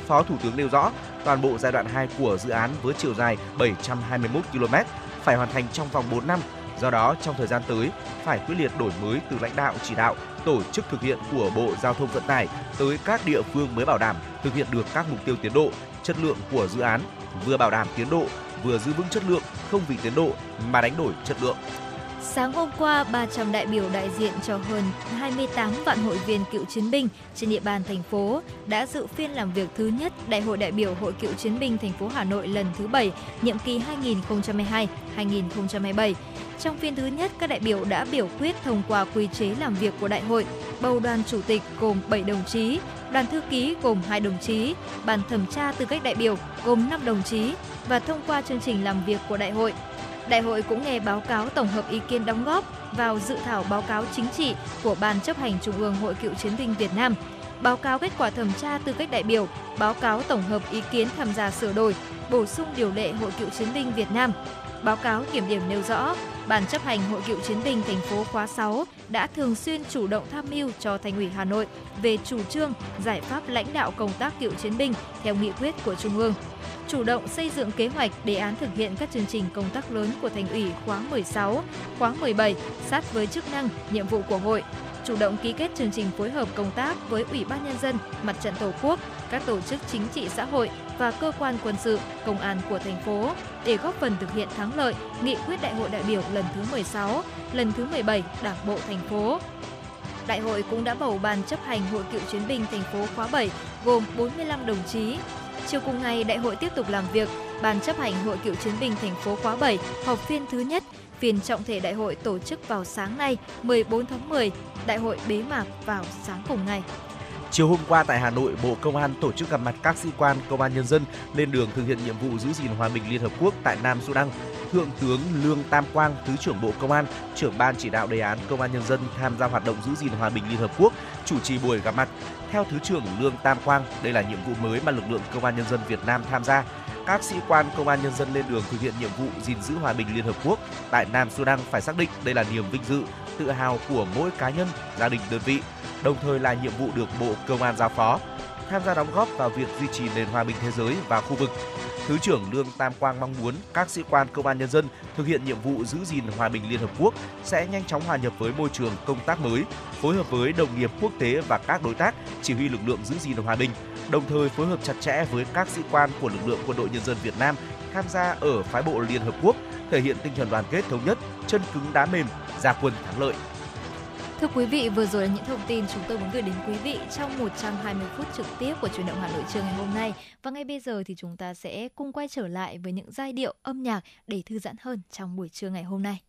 Phó Thủ tướng nêu rõ, toàn bộ giai đoạn 2 của dự án với chiều dài 721 km phải hoàn thành trong vòng 4 năm. Do đó, trong thời gian tới, phải quyết liệt đổi mới từ lãnh đạo chỉ đạo, tổ chức thực hiện của Bộ Giao thông Vận tải tới các địa phương mới bảo đảm thực hiện được các mục tiêu tiến độ, chất lượng của dự án, vừa bảo đảm tiến độ, vừa giữ vững chất lượng, không vì tiến độ mà đánh đổi chất lượng. Sáng hôm qua, 300 đại biểu đại diện cho hơn 28 vạn hội viên cựu chiến binh trên địa bàn thành phố đã dự phiên làm việc thứ nhất Đại hội đại biểu Hội cựu chiến binh thành phố Hà Nội lần thứ 7, nhiệm kỳ 2022-2027. Trong phiên thứ nhất, các đại biểu đã biểu quyết thông qua quy chế làm việc của đại hội, bầu đoàn chủ tịch gồm 7 đồng chí, đoàn thư ký gồm 2 đồng chí, ban thẩm tra tư cách đại biểu gồm 5 đồng chí và thông qua chương trình làm việc của đại hội. Đại hội cũng nghe báo cáo tổng hợp ý kiến đóng góp vào dự thảo báo cáo chính trị của Ban chấp hành Trung ương Hội Cựu Chiến binh Việt Nam, báo cáo kết quả thẩm tra tư cách đại biểu, báo cáo tổng hợp ý kiến tham gia sửa đổi, bổ sung điều lệ Hội Cựu Chiến binh Việt Nam. Báo cáo kiểm điểm nêu rõ, Ban chấp hành Hội Cựu Chiến binh thành phố khóa 6 đã thường xuyên chủ động tham mưu cho Thành ủy Hà Nội về chủ trương, giải pháp lãnh đạo công tác cựu chiến binh theo nghị quyết của Trung ương chủ động xây dựng kế hoạch đề án thực hiện các chương trình công tác lớn của thành ủy khóa 16, khóa 17 sát với chức năng, nhiệm vụ của hội, chủ động ký kết chương trình phối hợp công tác với Ủy ban nhân dân, Mặt trận Tổ quốc, các tổ chức chính trị xã hội và cơ quan quân sự, công an của thành phố để góp phần thực hiện thắng lợi nghị quyết Đại hội đại biểu lần thứ 16, lần thứ 17 Đảng bộ thành phố. Đại hội cũng đã bầu ban chấp hành Hội cựu chiến binh thành phố khóa 7 gồm 45 đồng chí, Chiều cùng ngày, đại hội tiếp tục làm việc. Ban chấp hành Hội Cựu chiến binh thành phố khóa 7 họp phiên thứ nhất. Phiên trọng thể đại hội tổ chức vào sáng nay, 14 tháng 10. Đại hội bế mạc vào sáng cùng ngày. Chiều hôm qua tại Hà Nội, Bộ Công an tổ chức gặp mặt các sĩ quan công an nhân dân lên đường thực hiện nhiệm vụ giữ gìn hòa bình Liên Hợp Quốc tại Nam Sudan. Thượng tướng Lương Tam Quang, Thứ trưởng Bộ Công an, trưởng ban chỉ đạo đề án Công an nhân dân tham gia hoạt động giữ gìn hòa bình Liên Hợp Quốc, chủ trì buổi gặp mặt. Theo Thứ trưởng Lương Tam Quang, đây là nhiệm vụ mới mà lực lượng Công an nhân dân Việt Nam tham gia. Các sĩ quan công an nhân dân lên đường thực hiện nhiệm vụ gìn giữ hòa bình Liên Hợp Quốc tại Nam Sudan phải xác định đây là niềm vinh dự, tự hào của mỗi cá nhân, gia đình đơn vị, đồng thời là nhiệm vụ được Bộ Công an giao phó, tham gia đóng góp vào việc duy trì nền hòa bình thế giới và khu vực. Thứ trưởng Lương Tam Quang mong muốn các sĩ quan công an nhân dân thực hiện nhiệm vụ giữ gìn hòa bình Liên Hợp Quốc sẽ nhanh chóng hòa nhập với môi trường công tác mới, phối hợp với đồng nghiệp quốc tế và các đối tác chỉ huy lực lượng giữ gìn hòa bình, đồng thời phối hợp chặt chẽ với các sĩ quan của lực lượng quân đội nhân dân Việt Nam tham gia ở phái bộ Liên Hợp Quốc, thể hiện tinh thần đoàn kết thống nhất, chân cứng đá mềm, ra quân thắng lợi. Thưa quý vị, vừa rồi là những thông tin chúng tôi muốn gửi đến quý vị trong 120 phút trực tiếp của truyền động Hà Nội trưa ngày hôm nay. Và ngay bây giờ thì chúng ta sẽ cùng quay trở lại với những giai điệu âm nhạc để thư giãn hơn trong buổi trưa ngày hôm nay.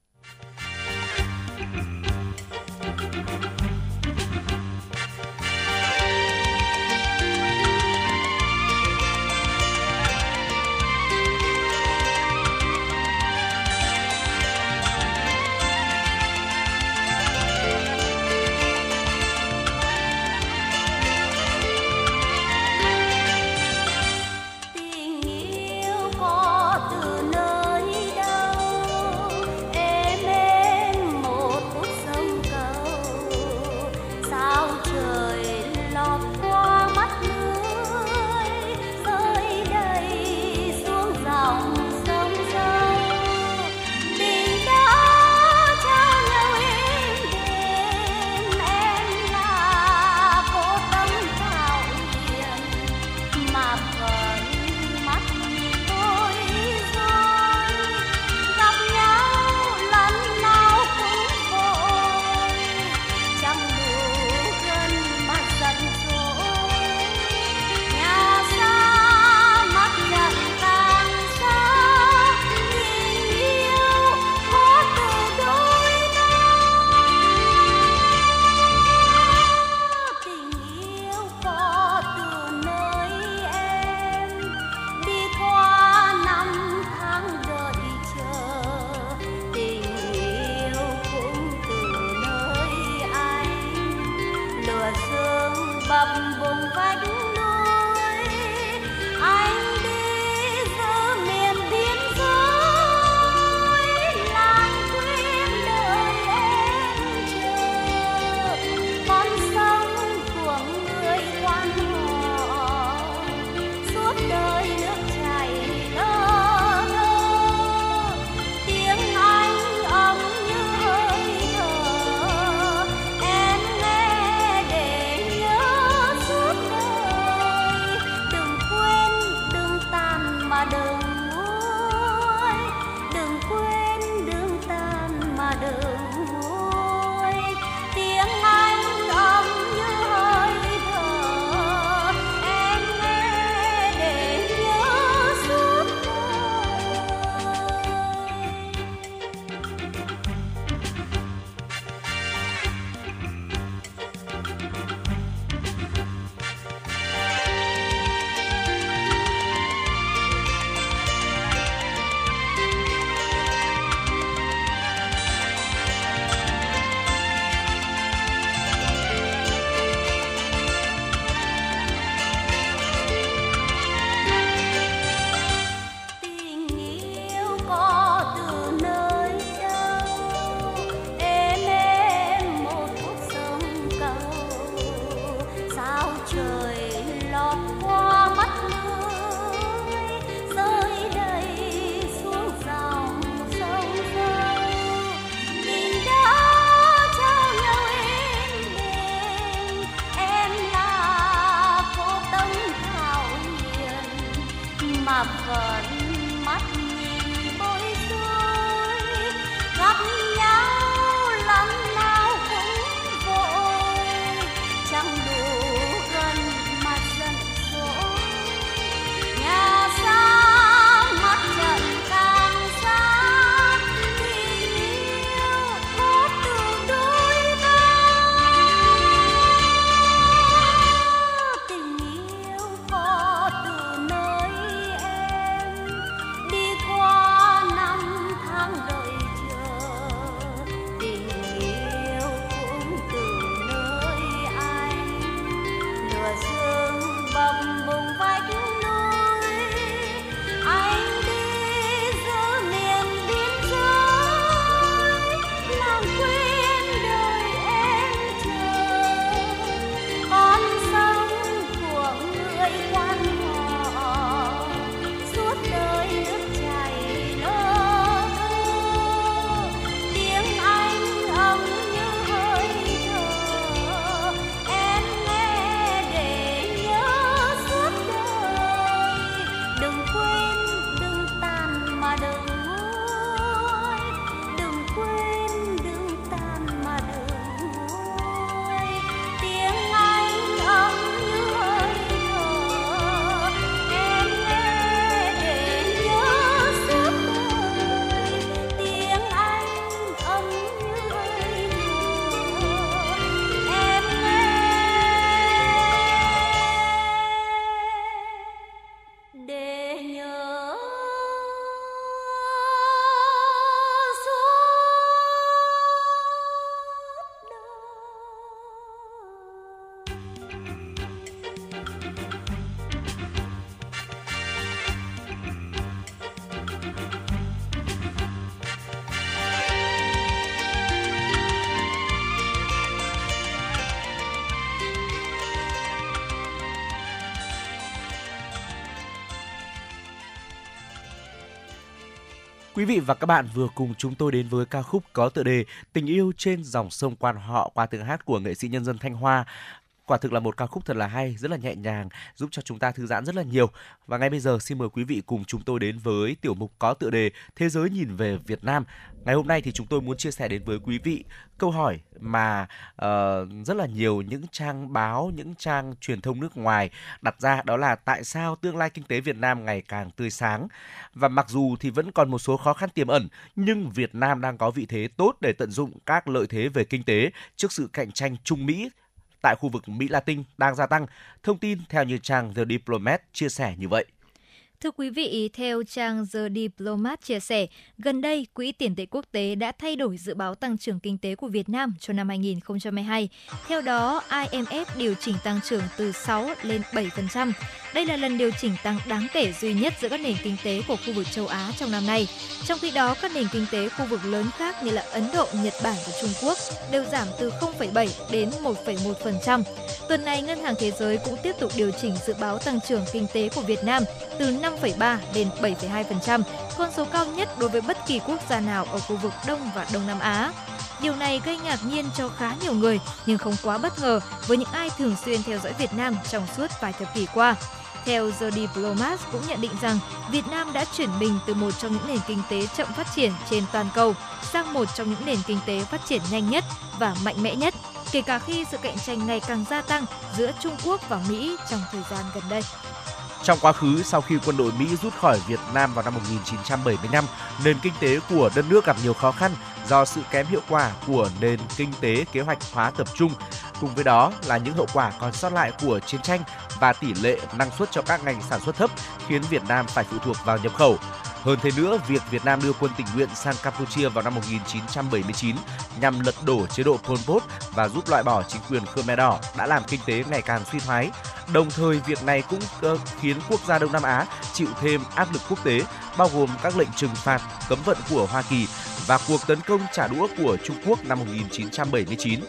Quý vị và các bạn vừa cùng chúng tôi đến với ca khúc có tựa đề Tình yêu trên dòng sông Quan Họ qua tiếng hát của nghệ sĩ nhân dân Thanh Hoa. Quả thực là một ca khúc thật là hay, rất là nhẹ nhàng, giúp cho chúng ta thư giãn rất là nhiều. Và ngay bây giờ xin mời quý vị cùng chúng tôi đến với tiểu mục có tựa đề Thế giới nhìn về Việt Nam. Ngày hôm nay thì chúng tôi muốn chia sẻ đến với quý vị câu hỏi mà uh, rất là nhiều những trang báo, những trang truyền thông nước ngoài đặt ra đó là tại sao tương lai kinh tế Việt Nam ngày càng tươi sáng. Và mặc dù thì vẫn còn một số khó khăn tiềm ẩn, nhưng Việt Nam đang có vị thế tốt để tận dụng các lợi thế về kinh tế trước sự cạnh tranh Trung Mỹ tại khu vực Mỹ Latin đang gia tăng. Thông tin theo như trang The Diplomat chia sẻ như vậy. Thưa quý vị, theo trang The Diplomat chia sẻ, gần đây Quỹ tiền tệ quốc tế đã thay đổi dự báo tăng trưởng kinh tế của Việt Nam cho năm 2022. Theo đó, IMF điều chỉnh tăng trưởng từ 6 lên 7%. Đây là lần điều chỉnh tăng đáng kể duy nhất giữa các nền kinh tế của khu vực châu Á trong năm nay. Trong khi đó, các nền kinh tế khu vực lớn khác như là Ấn Độ, Nhật Bản và Trung Quốc đều giảm từ 0,7 đến 1,1%. Tuần này, Ngân hàng Thế giới cũng tiếp tục điều chỉnh dự báo tăng trưởng kinh tế của Việt Nam từ 5,3 đến 7,2%, con số cao nhất đối với bất kỳ quốc gia nào ở khu vực Đông và Đông Nam Á. Điều này gây ngạc nhiên cho khá nhiều người nhưng không quá bất ngờ với những ai thường xuyên theo dõi Việt Nam trong suốt vài thập kỷ qua. Theo The Diplomat cũng nhận định rằng Việt Nam đã chuyển mình từ một trong những nền kinh tế chậm phát triển trên toàn cầu sang một trong những nền kinh tế phát triển nhanh nhất và mạnh mẽ nhất, kể cả khi sự cạnh tranh ngày càng gia tăng giữa Trung Quốc và Mỹ trong thời gian gần đây. Trong quá khứ, sau khi quân đội Mỹ rút khỏi Việt Nam vào năm 1975, nền kinh tế của đất nước gặp nhiều khó khăn do sự kém hiệu quả của nền kinh tế kế hoạch hóa tập trung. Cùng với đó là những hậu quả còn sót lại của chiến tranh và tỷ lệ năng suất cho các ngành sản xuất thấp khiến Việt Nam phải phụ thuộc vào nhập khẩu. Hơn thế nữa, việc Việt Nam đưa quân tình nguyện sang Campuchia vào năm 1979 nhằm lật đổ chế độ Pol Pot và giúp loại bỏ chính quyền Khmer Đỏ đã làm kinh tế ngày càng suy thoái. Đồng thời, việc này cũng uh, khiến quốc gia Đông Nam Á chịu thêm áp lực quốc tế, bao gồm các lệnh trừng phạt, cấm vận của Hoa Kỳ và cuộc tấn công trả đũa của Trung Quốc năm 1979.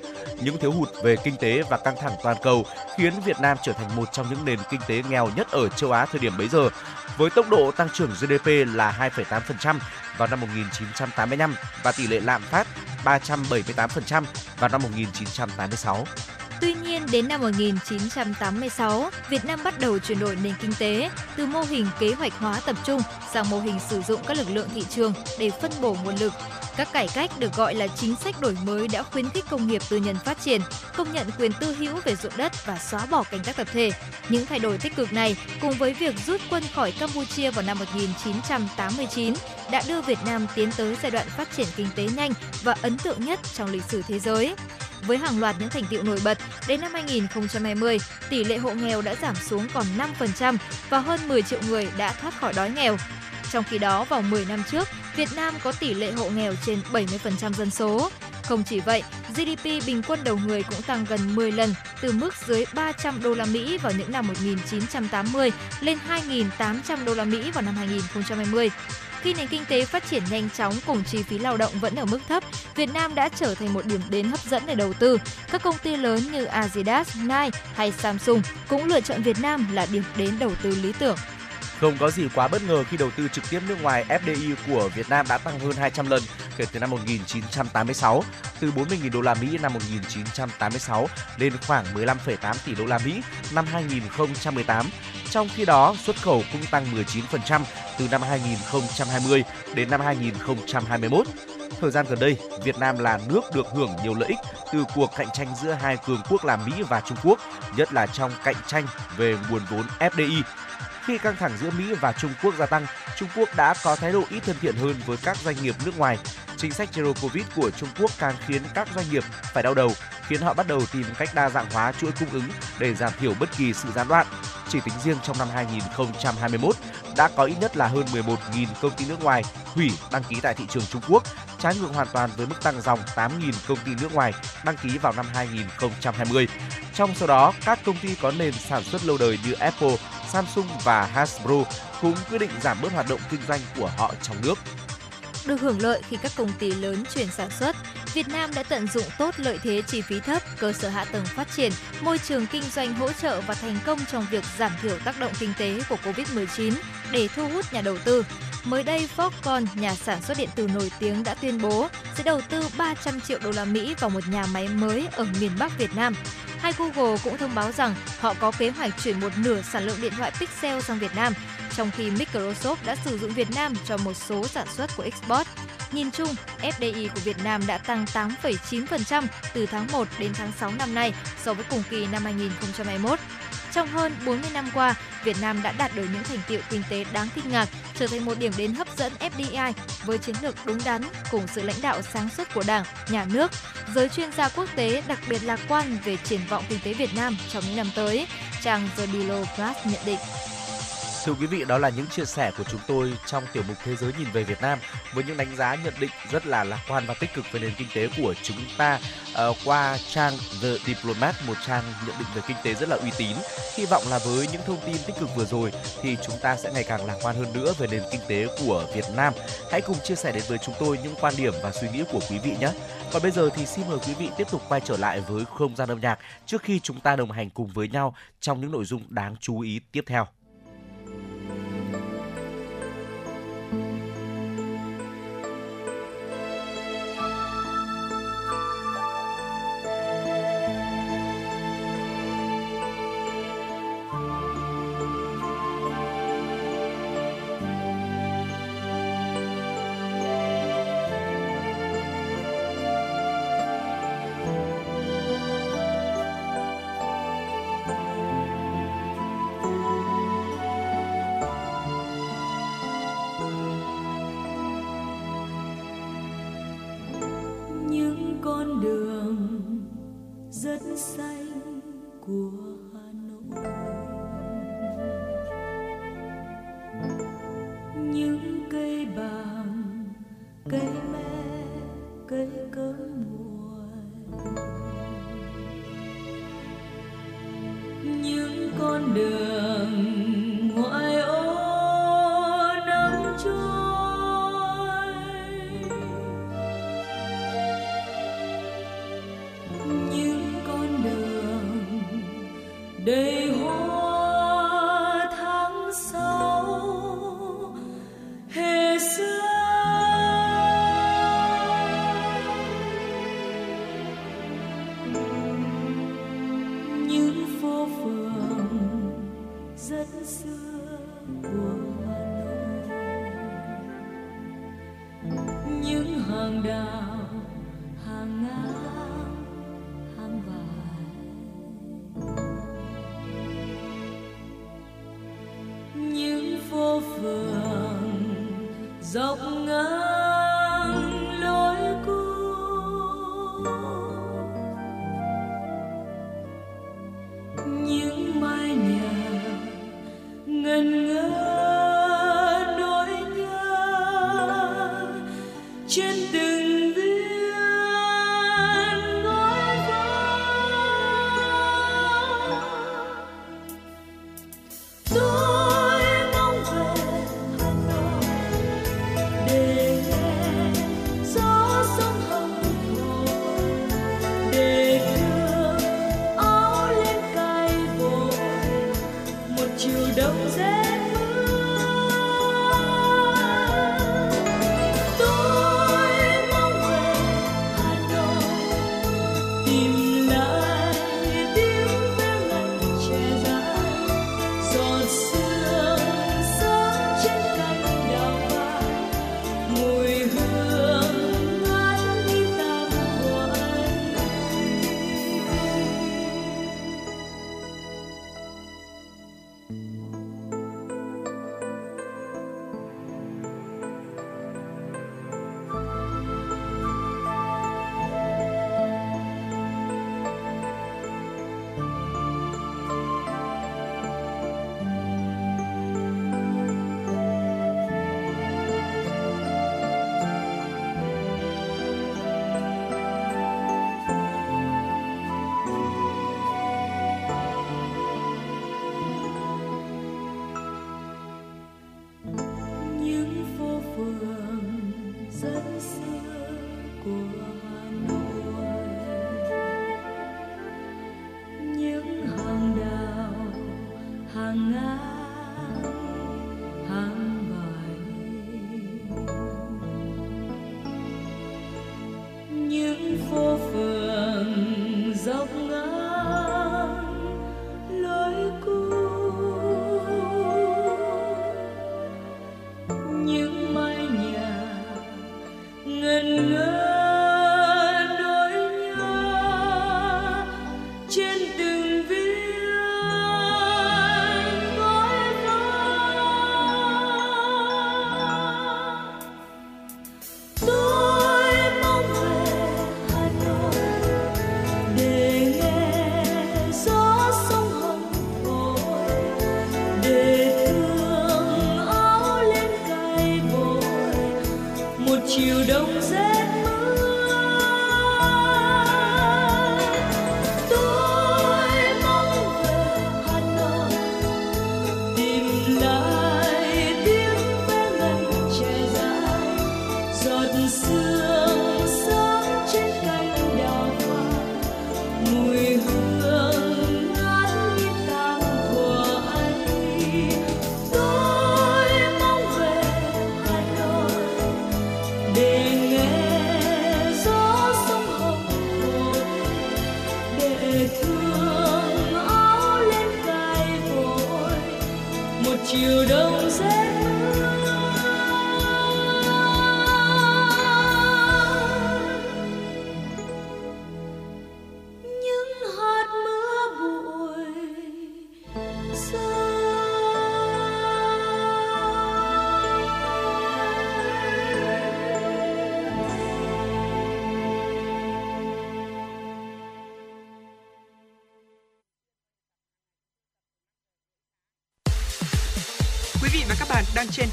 Những thiếu hụt về kinh tế và căng thẳng toàn cầu khiến Việt Nam trở thành một trong những nền kinh tế nghèo nhất ở châu Á thời điểm bấy giờ, với tốc độ tăng trưởng GDP là 2,8% vào năm 1985 và tỷ lệ lạm phát 378% vào năm 1986. Tuy nhiên, đến năm 1986, Việt Nam bắt đầu chuyển đổi nền kinh tế từ mô hình kế hoạch hóa tập trung sang mô hình sử dụng các lực lượng thị trường để phân bổ nguồn lực. Các cải cách được gọi là chính sách đổi mới đã khuyến khích công nghiệp tư nhân phát triển, công nhận quyền tư hữu về ruộng đất và xóa bỏ canh tác tập thể. Những thay đổi tích cực này cùng với việc rút quân khỏi Campuchia vào năm 1989 đã đưa Việt Nam tiến tới giai đoạn phát triển kinh tế nhanh và ấn tượng nhất trong lịch sử thế giới. Với hàng loạt những thành tiệu nổi bật, đến năm 2020, tỷ lệ hộ nghèo đã giảm xuống còn 5% và hơn 10 triệu người đã thoát khỏi đói nghèo. Trong khi đó, vào 10 năm trước, Việt Nam có tỷ lệ hộ nghèo trên 70% dân số. Không chỉ vậy, GDP bình quân đầu người cũng tăng gần 10 lần, từ mức dưới 300 đô la Mỹ vào những năm 1980 lên 2.800 đô la Mỹ vào năm 2020. Khi nền kinh tế phát triển nhanh chóng cùng chi phí lao động vẫn ở mức thấp, Việt Nam đã trở thành một điểm đến hấp dẫn để đầu tư. Các công ty lớn như Adidas, Nike hay Samsung cũng lựa chọn Việt Nam là điểm đến đầu tư lý tưởng. Không có gì quá bất ngờ khi đầu tư trực tiếp nước ngoài FDI của Việt Nam đã tăng hơn 200 lần kể từ năm 1986, từ 40.000 đô la Mỹ năm 1986 lên khoảng 15,8 tỷ đô la Mỹ năm 2018. Trong khi đó, xuất khẩu cũng tăng 19% từ năm 2020 đến năm 2021. Thời gian gần đây, Việt Nam là nước được hưởng nhiều lợi ích từ cuộc cạnh tranh giữa hai cường quốc là Mỹ và Trung Quốc, nhất là trong cạnh tranh về nguồn vốn FDI khi căng thẳng giữa Mỹ và Trung Quốc gia tăng, Trung Quốc đã có thái độ ít thân thiện hơn với các doanh nghiệp nước ngoài. Chính sách Zero Covid của Trung Quốc càng khiến các doanh nghiệp phải đau đầu, khiến họ bắt đầu tìm cách đa dạng hóa chuỗi cung ứng để giảm thiểu bất kỳ sự gián đoạn. Chỉ tính riêng trong năm 2021, đã có ít nhất là hơn 11.000 công ty nước ngoài hủy đăng ký tại thị trường Trung Quốc, trái ngược hoàn toàn với mức tăng dòng 8.000 công ty nước ngoài đăng ký vào năm 2020. Trong số đó, các công ty có nền sản xuất lâu đời như Apple, Samsung và Hasbro cũng quyết định giảm bớt hoạt động kinh doanh của họ trong nước. Được hưởng lợi khi các công ty lớn chuyển sản xuất, Việt Nam đã tận dụng tốt lợi thế chi phí thấp, cơ sở hạ tầng phát triển, môi trường kinh doanh hỗ trợ và thành công trong việc giảm thiểu tác động kinh tế của Covid-19 để thu hút nhà đầu tư. Mới đây, Foxconn, nhà sản xuất điện tử nổi tiếng đã tuyên bố sẽ đầu tư 300 triệu đô la Mỹ vào một nhà máy mới ở miền Bắc Việt Nam. Hay Google cũng thông báo rằng họ có kế hoạch chuyển một nửa sản lượng điện thoại Pixel sang Việt Nam, trong khi Microsoft đã sử dụng Việt Nam cho một số sản xuất của Xbox. Nhìn chung, FDI của Việt Nam đã tăng 8,9% từ tháng 1 đến tháng 6 năm nay so với cùng kỳ năm 2021. Trong hơn 40 năm qua, Việt Nam đã đạt được những thành tiệu kinh tế đáng kinh ngạc, trở thành một điểm đến hấp dẫn FDI với chiến lược đúng đắn cùng sự lãnh đạo sáng suốt của Đảng, Nhà nước. Giới chuyên gia quốc tế đặc biệt lạc quan về triển vọng kinh tế Việt Nam trong những năm tới. Trang The Below Plus nhận định. Thưa quý vị, đó là những chia sẻ của chúng tôi trong tiểu mục Thế giới nhìn về Việt Nam với những đánh giá nhận định rất là lạc quan và tích cực về nền kinh tế của chúng ta uh, qua trang The Diplomat, một trang nhận định về kinh tế rất là uy tín. Hy vọng là với những thông tin tích cực vừa rồi thì chúng ta sẽ ngày càng lạc quan hơn nữa về nền kinh tế của Việt Nam. Hãy cùng chia sẻ đến với chúng tôi những quan điểm và suy nghĩ của quý vị nhé. Còn bây giờ thì xin mời quý vị tiếp tục quay trở lại với không gian âm nhạc trước khi chúng ta đồng hành cùng với nhau trong những nội dung đáng chú ý tiếp theo.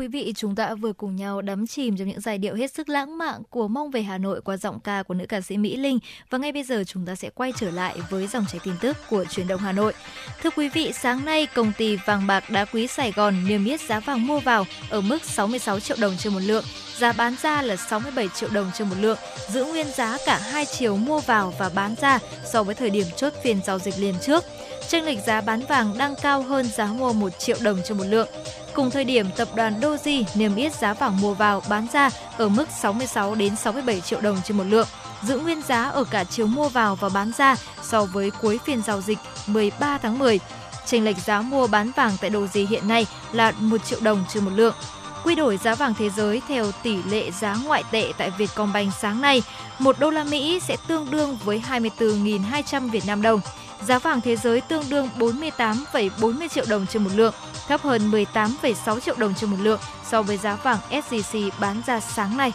Quý vị, chúng ta vừa cùng nhau đắm chìm trong những giai điệu hết sức lãng mạn của Mong về Hà Nội qua giọng ca của nữ ca sĩ Mỹ Linh. Và ngay bây giờ chúng ta sẽ quay trở lại với dòng chảy tin tức của truyền động Hà Nội. Thưa quý vị, sáng nay công ty vàng bạc đá quý Sài Gòn niêm yết giá vàng mua vào ở mức 66 triệu đồng trên một lượng, giá bán ra là 67 triệu đồng trên một lượng, giữ nguyên giá cả hai chiều mua vào và bán ra so với thời điểm chốt phiên giao dịch liền trước. chênh lệch giá bán vàng đang cao hơn giá mua 1 triệu đồng trên một lượng. Cùng thời điểm, tập đoàn Doji niêm yết giá vàng mua vào bán ra ở mức 66 đến 67 triệu đồng trên một lượng, giữ nguyên giá ở cả chiều mua vào và bán ra so với cuối phiên giao dịch 13 tháng 10. Chênh lệch giá mua bán vàng tại Doji hiện nay là 1 triệu đồng trên một lượng. Quy đổi giá vàng thế giới theo tỷ lệ giá ngoại tệ tại Vietcombank sáng nay, 1 đô la Mỹ sẽ tương đương với 24.200 Việt Nam đồng. Giá vàng thế giới tương đương 48,40 triệu đồng trên một lượng, thấp hơn 18,6 triệu đồng trên một lượng so với giá vàng SJC bán ra sáng nay.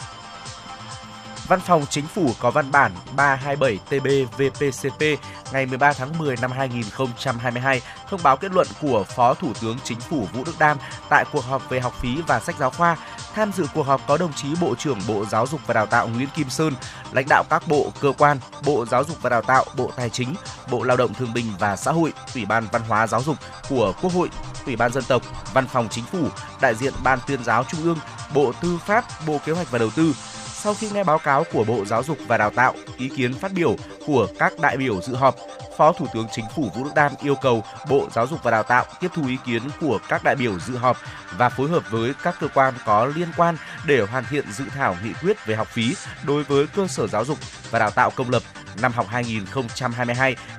Văn phòng Chính phủ có văn bản 327/TB-VPCP ngày 13 tháng 10 năm 2022 thông báo kết luận của Phó Thủ tướng Chính phủ Vũ Đức Đam tại cuộc họp về học phí và sách giáo khoa. Tham dự cuộc họp có đồng chí Bộ trưởng Bộ Giáo dục và Đào tạo Nguyễn Kim Sơn, lãnh đạo các bộ, cơ quan, Bộ Giáo dục và Đào tạo, Bộ Tài chính, Bộ Lao động Thương binh và Xã hội, Ủy ban Văn hóa Giáo dục của Quốc hội, Ủy ban Dân tộc, Văn phòng Chính phủ, đại diện Ban tuyên giáo Trung ương, Bộ Tư pháp, Bộ Kế hoạch và Đầu tư, sau khi nghe báo cáo của Bộ Giáo dục và Đào tạo, ý kiến phát biểu của các đại biểu dự họp, Phó Thủ tướng Chính phủ Vũ Đức Đam yêu cầu Bộ Giáo dục và Đào tạo tiếp thu ý kiến của các đại biểu dự họp và phối hợp với các cơ quan có liên quan để hoàn thiện dự thảo nghị quyết về học phí đối với cơ sở giáo dục và đào tạo công lập năm học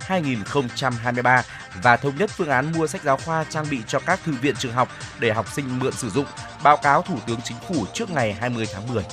2022-2023 và thống nhất phương án mua sách giáo khoa trang bị cho các thư viện trường học để học sinh mượn sử dụng, báo cáo Thủ tướng Chính phủ trước ngày 20 tháng 10.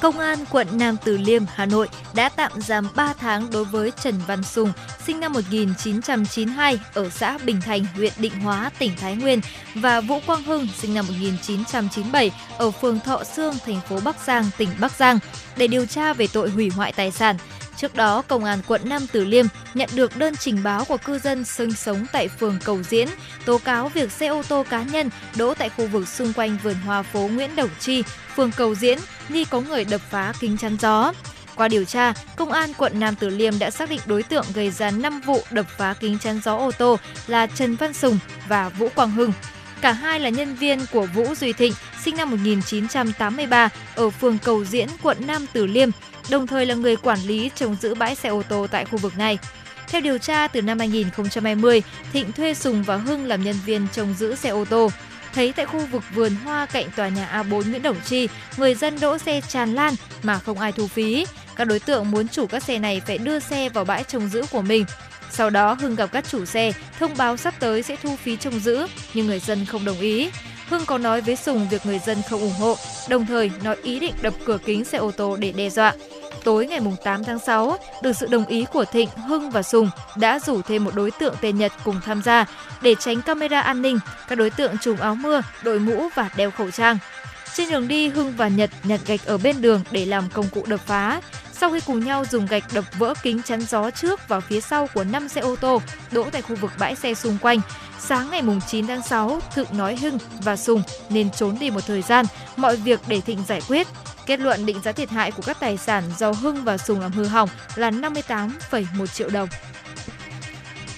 Công an quận Nam Từ Liêm, Hà Nội đã tạm giam 3 tháng đối với Trần Văn Sùng, sinh năm 1992 ở xã Bình Thành, huyện Định Hóa, tỉnh Thái Nguyên và Vũ Quang Hưng, sinh năm 1997 ở phường Thọ Sương, thành phố Bắc Giang, tỉnh Bắc Giang để điều tra về tội hủy hoại tài sản. Trước đó, Công an quận Nam Từ Liêm nhận được đơn trình báo của cư dân sinh sống tại phường Cầu Diễn, tố cáo việc xe ô tô cá nhân đỗ tại khu vực xung quanh vườn hoa phố Nguyễn Đồng Chi, phường Cầu Diễn, nghi có người đập phá kính chắn gió. Qua điều tra, Công an quận Nam Từ Liêm đã xác định đối tượng gây ra 5 vụ đập phá kính chắn gió ô tô là Trần Văn Sùng và Vũ Quang Hưng. Cả hai là nhân viên của Vũ Duy Thịnh, sinh năm 1983 ở phường Cầu Diễn, quận Nam Từ Liêm, đồng thời là người quản lý trông giữ bãi xe ô tô tại khu vực này. Theo điều tra, từ năm 2020, Thịnh thuê Sùng và Hưng làm nhân viên trông giữ xe ô tô. Thấy tại khu vực vườn hoa cạnh tòa nhà A4 Nguyễn Đồng Chi, người dân đỗ xe tràn lan mà không ai thu phí. Các đối tượng muốn chủ các xe này phải đưa xe vào bãi trông giữ của mình. Sau đó Hưng gặp các chủ xe, thông báo sắp tới sẽ thu phí trông giữ, nhưng người dân không đồng ý. Hưng có nói với Sùng việc người dân không ủng hộ, đồng thời nói ý định đập cửa kính xe ô tô để đe dọa. Tối ngày 8 tháng 6, được sự đồng ý của Thịnh, Hưng và Sùng đã rủ thêm một đối tượng tên Nhật cùng tham gia. Để tránh camera an ninh, các đối tượng trùm áo mưa, đội mũ và đeo khẩu trang. Trên đường đi, Hưng và Nhật nhặt gạch ở bên đường để làm công cụ đập phá. Sau khi cùng nhau dùng gạch đập vỡ kính chắn gió trước và phía sau của 5 xe ô tô đỗ tại khu vực bãi xe xung quanh, sáng ngày 9 tháng 6, Thượng nói Hưng và Sùng nên trốn đi một thời gian, mọi việc để Thịnh giải quyết. Kết luận định giá thiệt hại của các tài sản do Hưng và Sùng làm hư hỏng là 58,1 triệu đồng.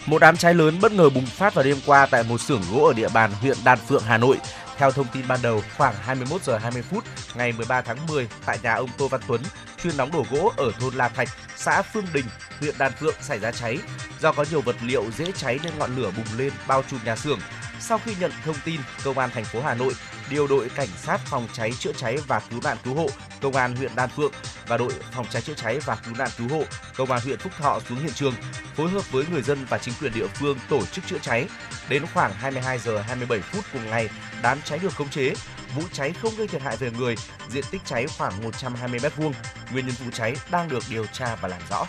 Một đám cháy lớn bất ngờ bùng phát vào đêm qua tại một xưởng gỗ ở địa bàn huyện Đan Phượng, Hà Nội. Theo thông tin ban đầu, khoảng 21 giờ 20 phút ngày 13 tháng 10 tại nhà ông Tô Văn Tuấn, chuyên đóng đổ gỗ ở thôn La Thạch, xã Phương Đình, huyện Đan Phượng xảy ra cháy. Do có nhiều vật liệu dễ cháy nên ngọn lửa bùng lên bao trùm nhà xưởng. Sau khi nhận thông tin, công an thành phố Hà Nội điều đội cảnh sát phòng cháy chữa cháy và cứu nạn cứu hộ công an huyện Đan Phượng và đội phòng cháy chữa cháy và cứu nạn cứu hộ công an huyện Phúc Thọ xuống hiện trường phối hợp với người dân và chính quyền địa phương tổ chức chữa cháy. Đến khoảng 22 giờ 27 phút cùng ngày, đám cháy được khống chế. Vụ cháy không gây thiệt hại về người, diện tích cháy khoảng 120 m2. Nguyên nhân vụ cháy đang được điều tra và làm rõ.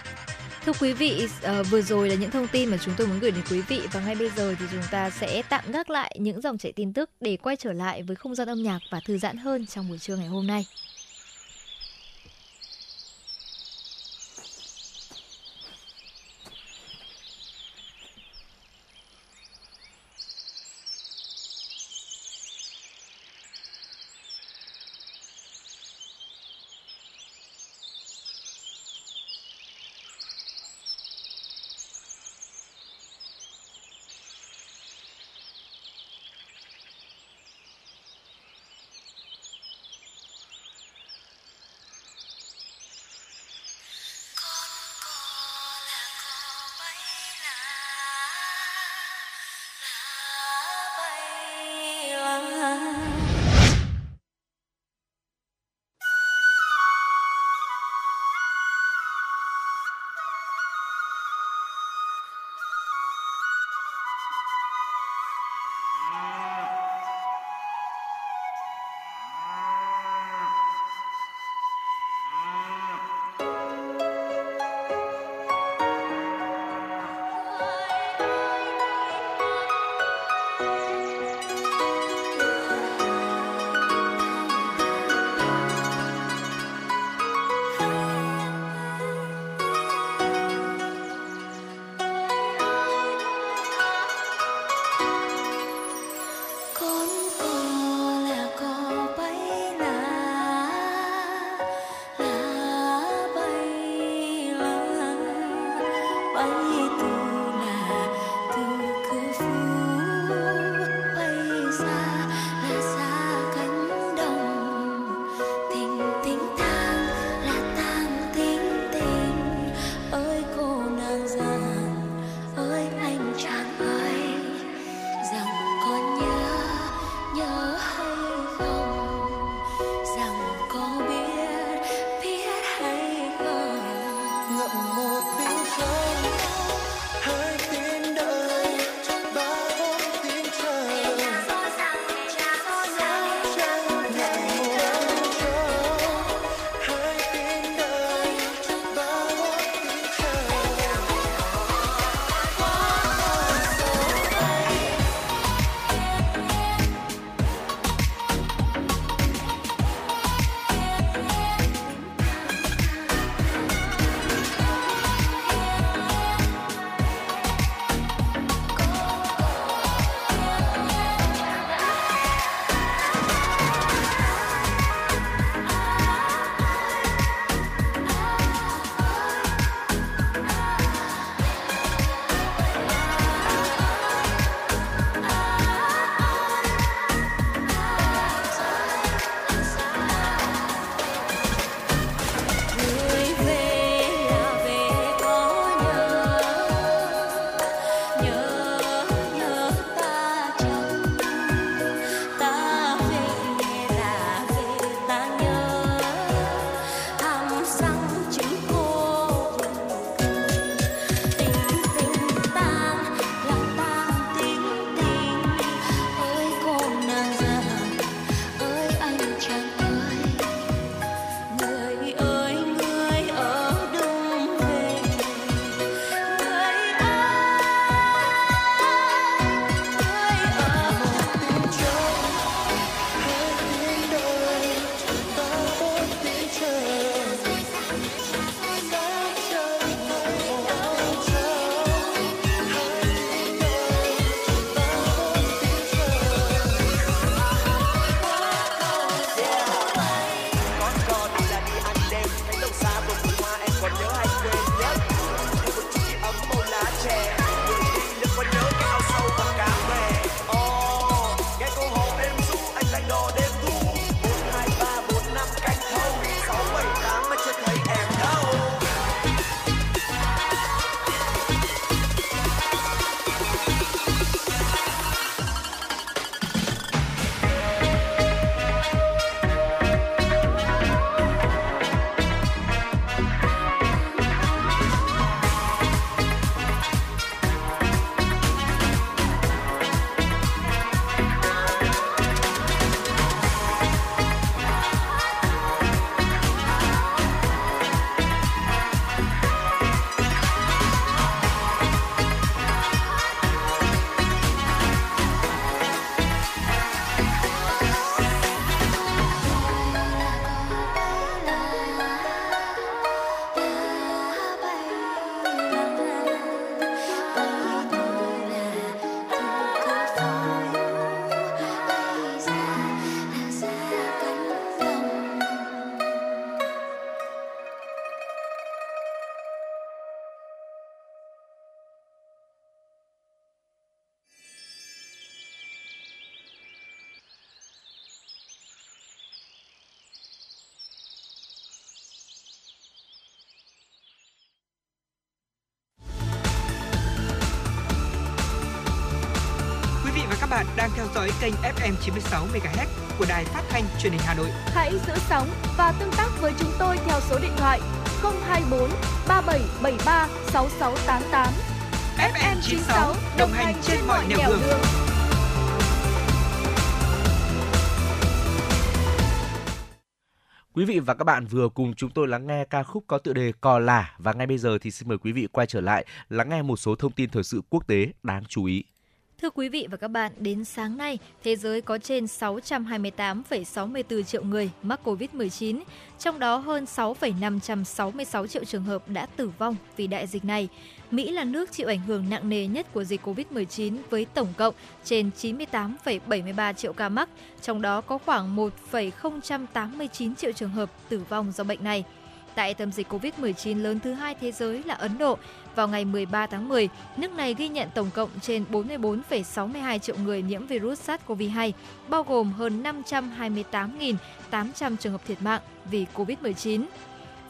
Thưa quý vị, ờ, vừa rồi là những thông tin mà chúng tôi muốn gửi đến quý vị và ngay bây giờ thì chúng ta sẽ tạm gác lại những dòng chảy tin tức để quay trở lại với không gian âm nhạc và thư giãn hơn trong buổi trưa ngày hôm nay. Dõi kênh FM 96 MHz của đài phát thanh truyền hình Hà Nội. Hãy giữ sóng và tương tác với chúng tôi theo số điện thoại 024 3773 6688. FM 96 đồng hành trên mọi nẻo đường. đường. Quý vị và các bạn vừa cùng chúng tôi lắng nghe ca khúc có tựa đề Cò Lả và ngay bây giờ thì xin mời quý vị quay trở lại lắng nghe một số thông tin thời sự quốc tế đáng chú ý. Thưa quý vị và các bạn, đến sáng nay, thế giới có trên 628,64 triệu người mắc COVID-19, trong đó hơn 6,566 triệu trường hợp đã tử vong vì đại dịch này. Mỹ là nước chịu ảnh hưởng nặng nề nhất của dịch COVID-19 với tổng cộng trên 98,73 triệu ca mắc, trong đó có khoảng 1,089 triệu trường hợp tử vong do bệnh này. Tại tâm dịch COVID-19 lớn thứ hai thế giới là Ấn Độ, vào ngày 13 tháng 10, nước này ghi nhận tổng cộng trên 44,62 triệu người nhiễm virus SARS-CoV-2, bao gồm hơn 528.800 trường hợp thiệt mạng vì COVID-19.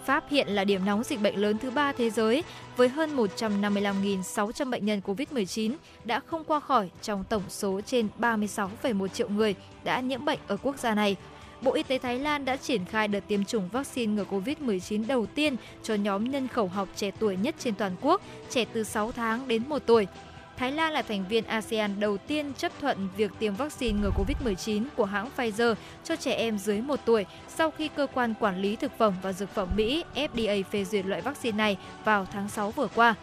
Pháp hiện là điểm nóng dịch bệnh lớn thứ ba thế giới với hơn 155.600 bệnh nhân COVID-19 đã không qua khỏi trong tổng số trên 36,1 triệu người đã nhiễm bệnh ở quốc gia này. Bộ Y tế Thái Lan đã triển khai đợt tiêm chủng vaccine ngừa COVID-19 đầu tiên cho nhóm nhân khẩu học trẻ tuổi nhất trên toàn quốc, trẻ từ 6 tháng đến 1 tuổi. Thái Lan là thành viên ASEAN đầu tiên chấp thuận việc tiêm vaccine ngừa COVID-19 của hãng Pfizer cho trẻ em dưới 1 tuổi sau khi cơ quan quản lý thực phẩm và dược phẩm Mỹ FDA phê duyệt loại vaccine này vào tháng 6 vừa qua.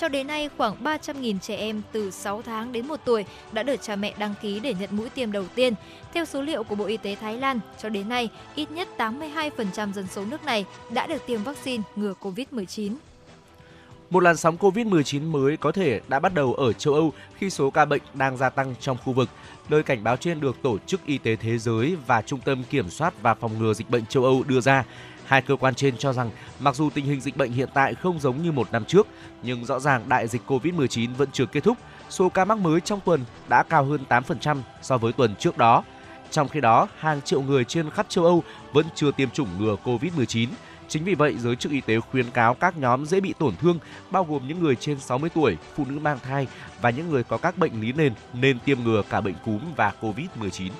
Cho đến nay, khoảng 300.000 trẻ em từ 6 tháng đến 1 tuổi đã được cha mẹ đăng ký để nhận mũi tiêm đầu tiên. Theo số liệu của Bộ Y tế Thái Lan, cho đến nay, ít nhất 82% dân số nước này đã được tiêm vaccine ngừa COVID-19. Một làn sóng COVID-19 mới có thể đã bắt đầu ở châu Âu khi số ca bệnh đang gia tăng trong khu vực. Lời cảnh báo trên được Tổ chức Y tế Thế giới và Trung tâm Kiểm soát và Phòng ngừa Dịch bệnh châu Âu đưa ra. Hai cơ quan trên cho rằng mặc dù tình hình dịch bệnh hiện tại không giống như một năm trước, nhưng rõ ràng đại dịch COVID-19 vẫn chưa kết thúc. Số ca mắc mới trong tuần đã cao hơn 8% so với tuần trước đó. Trong khi đó, hàng triệu người trên khắp châu Âu vẫn chưa tiêm chủng ngừa COVID-19. Chính vì vậy, giới chức y tế khuyến cáo các nhóm dễ bị tổn thương, bao gồm những người trên 60 tuổi, phụ nữ mang thai và những người có các bệnh lý nền nên tiêm ngừa cả bệnh cúm và COVID-19.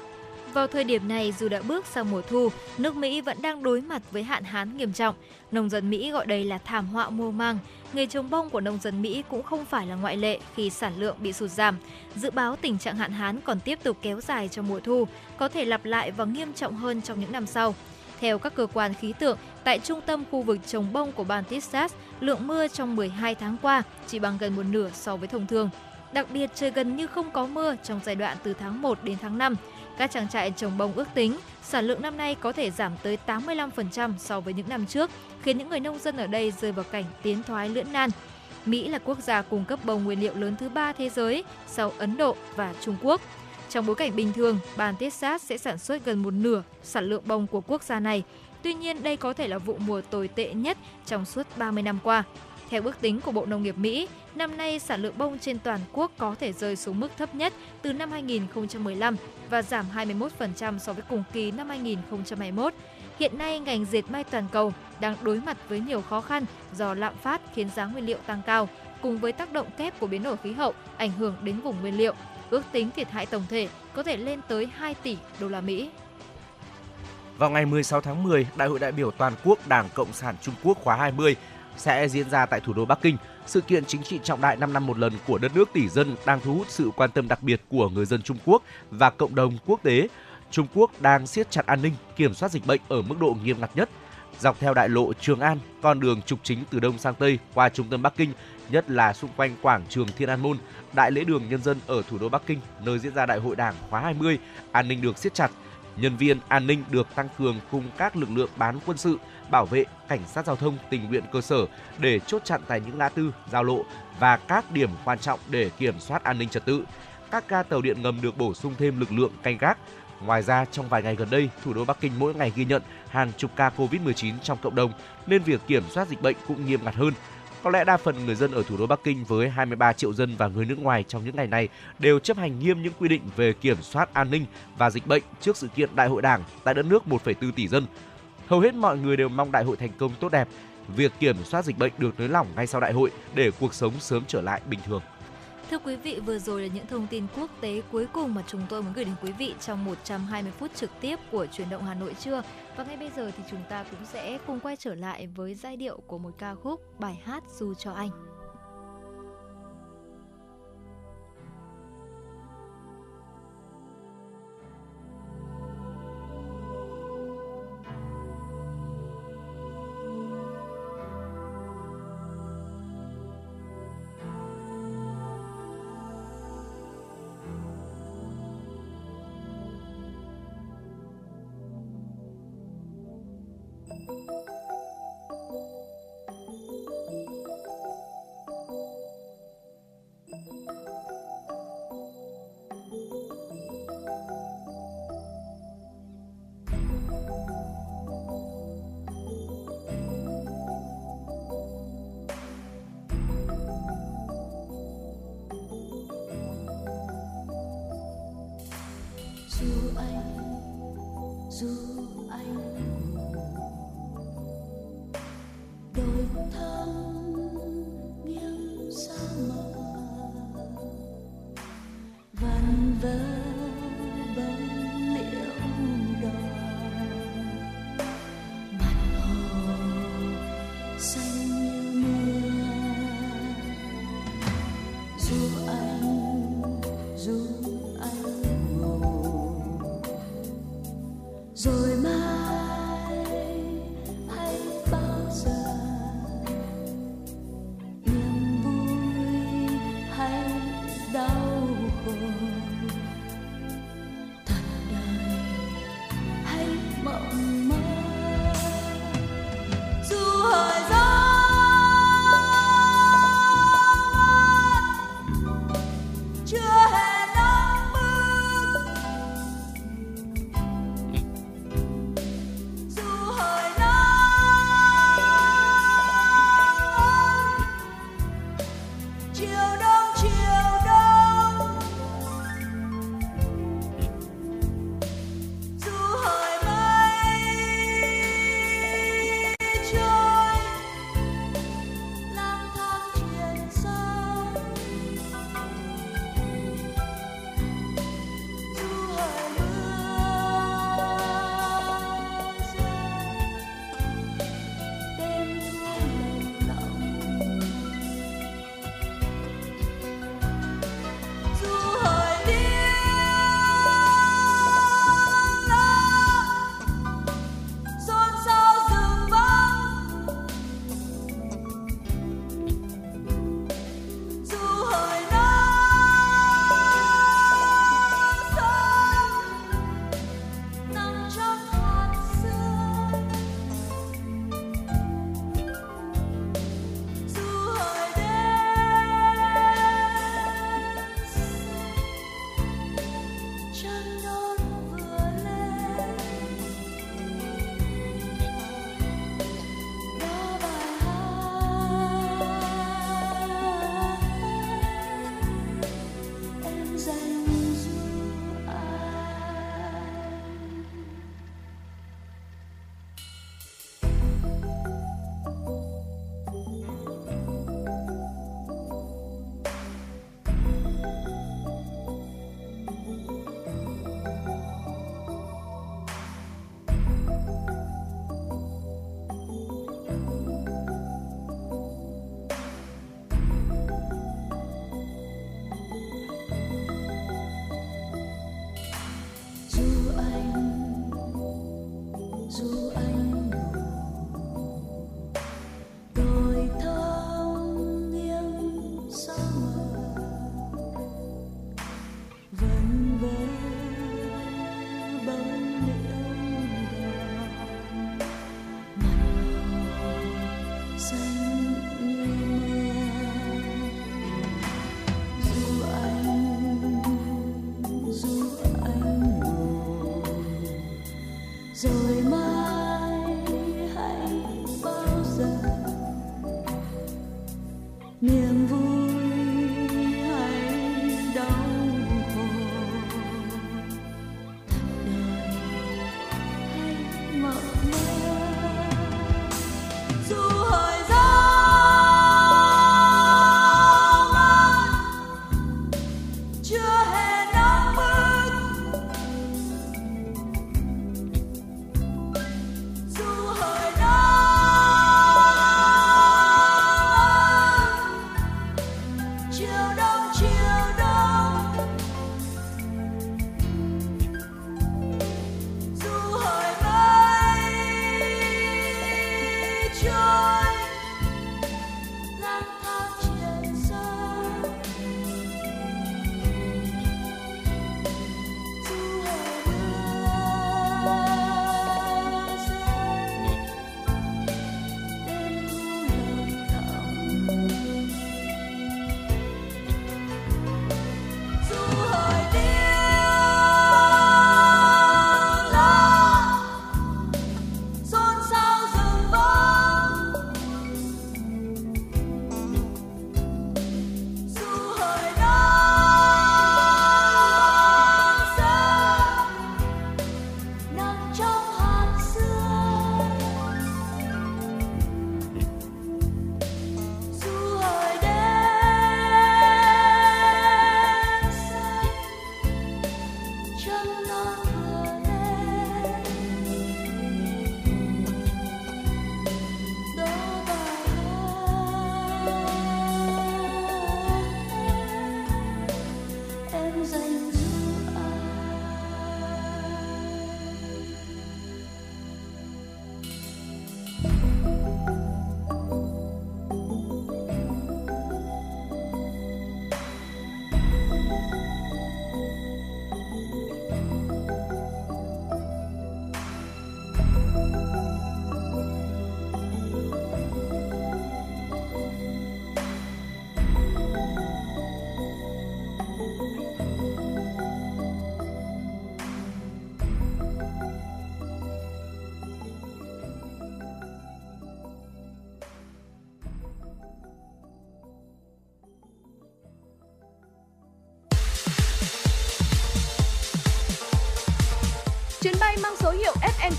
Vào thời điểm này, dù đã bước sang mùa thu, nước Mỹ vẫn đang đối mặt với hạn hán nghiêm trọng. Nông dân Mỹ gọi đây là thảm họa mùa màng. Nghề trồng bông của nông dân Mỹ cũng không phải là ngoại lệ khi sản lượng bị sụt giảm. Dự báo tình trạng hạn hán còn tiếp tục kéo dài trong mùa thu, có thể lặp lại và nghiêm trọng hơn trong những năm sau. Theo các cơ quan khí tượng, tại trung tâm khu vực trồng bông của bang Texas, lượng mưa trong 12 tháng qua chỉ bằng gần một nửa so với thông thường. Đặc biệt trời gần như không có mưa trong giai đoạn từ tháng 1 đến tháng 5. Các trang trại trồng bông ước tính sản lượng năm nay có thể giảm tới 85% so với những năm trước, khiến những người nông dân ở đây rơi vào cảnh tiến thoái lưỡng nan. Mỹ là quốc gia cung cấp bông nguyên liệu lớn thứ ba thế giới sau Ấn Độ và Trung Quốc. Trong bối cảnh bình thường, bang Texas sẽ sản xuất gần một nửa sản lượng bông của quốc gia này. Tuy nhiên, đây có thể là vụ mùa tồi tệ nhất trong suốt 30 năm qua. Theo ước tính của Bộ Nông nghiệp Mỹ, năm nay sản lượng bông trên toàn quốc có thể rơi xuống mức thấp nhất từ năm 2015 và giảm 21% so với cùng kỳ năm 2021. Hiện nay, ngành dệt may toàn cầu đang đối mặt với nhiều khó khăn do lạm phát khiến giá nguyên liệu tăng cao, cùng với tác động kép của biến đổi khí hậu ảnh hưởng đến vùng nguyên liệu. Ước tính thiệt hại tổng thể có thể lên tới 2 tỷ đô la Mỹ. Vào ngày 16 tháng 10, Đại hội đại biểu toàn quốc Đảng Cộng sản Trung Quốc khóa 20 sẽ diễn ra tại thủ đô Bắc Kinh. Sự kiện chính trị trọng đại 5 năm một lần của đất nước tỷ dân đang thu hút sự quan tâm đặc biệt của người dân Trung Quốc và cộng đồng quốc tế. Trung Quốc đang siết chặt an ninh, kiểm soát dịch bệnh ở mức độ nghiêm ngặt nhất. Dọc theo đại lộ Trường An, con đường trục chính từ đông sang tây qua trung tâm Bắc Kinh, nhất là xung quanh quảng trường Thiên An Môn, đại lễ đường nhân dân ở thủ đô Bắc Kinh, nơi diễn ra đại hội Đảng khóa 20, an ninh được siết chặt. Nhân viên an ninh được tăng cường cùng các lực lượng bán quân sự, bảo vệ, cảnh sát giao thông, tình nguyện cơ sở để chốt chặn tại những ngã tư, giao lộ và các điểm quan trọng để kiểm soát an ninh trật tự. Các ga tàu điện ngầm được bổ sung thêm lực lượng canh gác. Ngoài ra, trong vài ngày gần đây, thủ đô Bắc Kinh mỗi ngày ghi nhận hàng chục ca COVID-19 trong cộng đồng, nên việc kiểm soát dịch bệnh cũng nghiêm ngặt hơn. Có lẽ đa phần người dân ở thủ đô Bắc Kinh với 23 triệu dân và người nước ngoài trong những ngày này đều chấp hành nghiêm những quy định về kiểm soát an ninh và dịch bệnh trước sự kiện Đại hội Đảng tại đất nước 1,4 tỷ dân. Hầu hết mọi người đều mong đại hội thành công tốt đẹp, việc kiểm soát dịch bệnh được nới lỏng ngay sau đại hội để cuộc sống sớm trở lại bình thường. Thưa quý vị, vừa rồi là những thông tin quốc tế cuối cùng mà chúng tôi muốn gửi đến quý vị trong 120 phút trực tiếp của truyền động Hà Nội trưa. Và ngay bây giờ thì chúng ta cũng sẽ cùng quay trở lại với giai điệu của một ca khúc bài hát Du cho anh.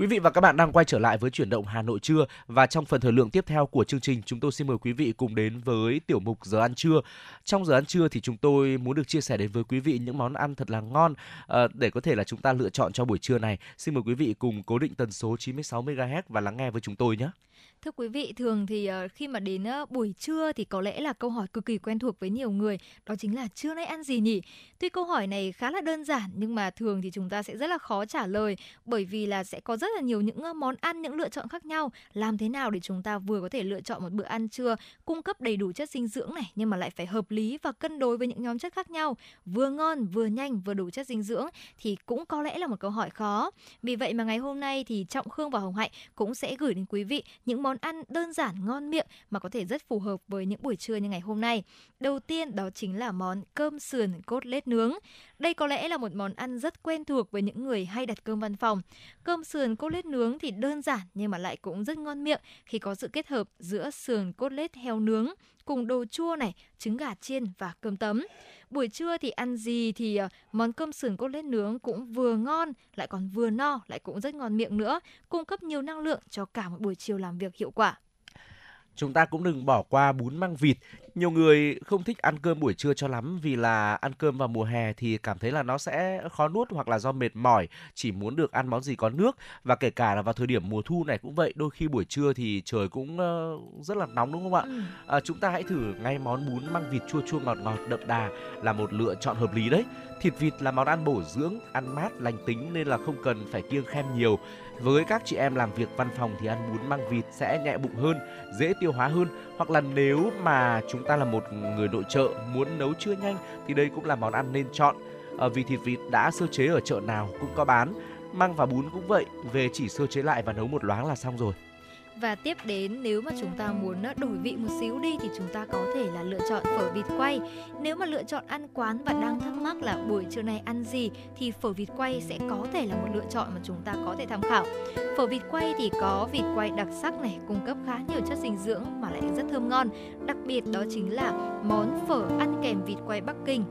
Quý vị và các bạn đang quay trở lại với chuyển động Hà Nội trưa và trong phần thời lượng tiếp theo của chương trình, chúng tôi xin mời quý vị cùng đến với tiểu mục giờ ăn trưa. Trong giờ ăn trưa thì chúng tôi muốn được chia sẻ đến với quý vị những món ăn thật là ngon ờ, để có thể là chúng ta lựa chọn cho buổi trưa này. Xin mời quý vị cùng cố định tần số 96 MHz và lắng nghe với chúng tôi nhé. Thưa quý vị, thường thì ờ, khi mà đến buổi trưa thì có lẽ là câu hỏi cực kỳ quen thuộc với nhiều người, đó chính là trưa nay ăn gì nhỉ? Tuy câu hỏi này khá là đơn giản nhưng mà thường thì chúng ta sẽ rất là khó trả lời bởi vì là sẽ có rất là nhiều những món ăn, những lựa chọn khác nhau. Làm thế nào để chúng ta vừa có thể lựa chọn một bữa ăn trưa cung cấp đầy đủ chất dinh dưỡng này nhưng mà lại phải hợp lý và cân đối với những nhóm chất khác nhau, vừa ngon, vừa nhanh, vừa đủ chất dinh dưỡng thì cũng có lẽ là một câu hỏi khó. Vì vậy mà ngày hôm nay thì Trọng Khương và Hồng Hạnh cũng sẽ gửi đến quý vị những món món ăn đơn giản ngon miệng mà có thể rất phù hợp với những buổi trưa như ngày hôm nay. Đầu tiên đó chính là món cơm sườn cốt lết nướng. Đây có lẽ là một món ăn rất quen thuộc với những người hay đặt cơm văn phòng. Cơm sườn cốt lết nướng thì đơn giản nhưng mà lại cũng rất ngon miệng khi có sự kết hợp giữa sườn cốt lết heo nướng cùng đồ chua này, trứng gà chiên và cơm tấm. Buổi trưa thì ăn gì thì ờ, món cơm sườn cốt lết nướng cũng vừa ngon, lại còn vừa no, lại cũng rất ngon miệng nữa, cung cấp nhiều năng lượng cho cả một buổi chiều làm việc hiệu quả. Chúng ta cũng đừng bỏ qua bún măng vịt. Nhiều người không thích ăn cơm buổi trưa cho lắm vì là ăn cơm vào mùa hè thì cảm thấy là nó sẽ khó nuốt hoặc là do mệt mỏi, chỉ muốn được ăn món gì có nước và kể cả là vào thời điểm mùa thu này cũng vậy, đôi khi buổi trưa thì trời cũng ờ, rất là nóng đúng không ạ? Ừ. À, chúng ta hãy thử ngay món bún măng vịt chua chua ngọt ngọt đậm đà là một lựa chọn hợp lý đấy. Thịt vịt là món ăn bổ dưỡng, ăn mát, lành tính nên là không cần phải kiêng khem nhiều. Với các chị em làm việc văn phòng thì ăn bún măng vịt sẽ nhẹ bụng hơn, dễ tiêu hóa hơn. Hoặc là nếu mà chúng ta là một người nội trợ muốn nấu trưa nhanh thì đây cũng là món ăn nên chọn. À, vì thịt vịt đã sơ chế ở chợ nào cũng có bán. Măng và bún cũng vậy, về chỉ sơ chế lại và nấu một loáng là xong rồi. Và tiếp đến nếu mà chúng ta muốn ờ, đổi vị một xíu đi thì chúng ta có thể là lựa chọn phở vịt quay. Nếu mà lựa chọn ăn quán và đang thắc mắc là buổi trưa này ăn gì thì phở vịt quay sẽ có thể là một lựa chọn mà chúng ta có thể tham khảo. Phở vịt quay thì có vịt quay đặc sắc này, cung cấp khá nhiều chất dinh dưỡng mà lại rất thơm ngon. Đặc biệt đó chính là món phở ăn kèm vịt quay Bắc Kinh.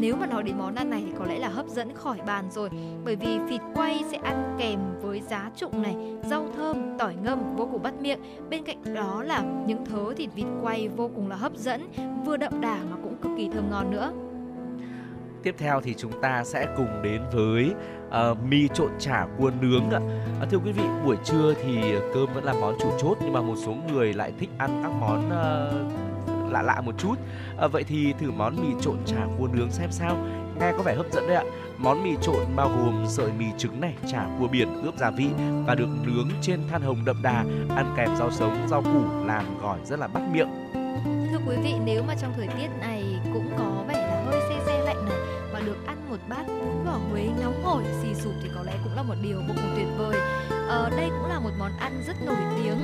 Nếu mà nói đến món ăn này thì có lẽ là hấp dẫn khỏi bàn rồi bởi vì vịt quay sẽ ăn kèm với giá trụng này, rau thơm, tỏi ngâm vô cùng bắt miệng. Bên cạnh đó là những thớ thịt vịt quay vô cùng là hấp dẫn, vừa đậm đà mà cũng cực kỳ thơm ngon nữa. Tiếp theo thì chúng ta sẽ cùng đến với uh, mì trộn chả cua nướng ạ. Uh, thưa quý vị, buổi trưa thì cơm vẫn là món chủ chốt nhưng mà một số người lại thích ăn các món uh, lạ lạ một chút. À, vậy thì thử món mì trộn chả cua nướng xem sao. Nghe có vẻ hấp dẫn đấy ạ. Món mì trộn bao gồm sợi mì trứng này, chả cua biển ướp gia vị và được nướng trên than hồng đậm đà, ăn kèm rau sống, rau củ làm gỏi rất là bắt miệng. Thưa quý vị, nếu mà trong thời tiết này cũng có vẻ là hơi se se lạnh này mà được ăn một bát bò Huế nóng hổi xì sụp thì có lẽ cũng là một điều vô cùng tuyệt vời. Ờ, đây cũng là một món ăn rất nổi tiếng.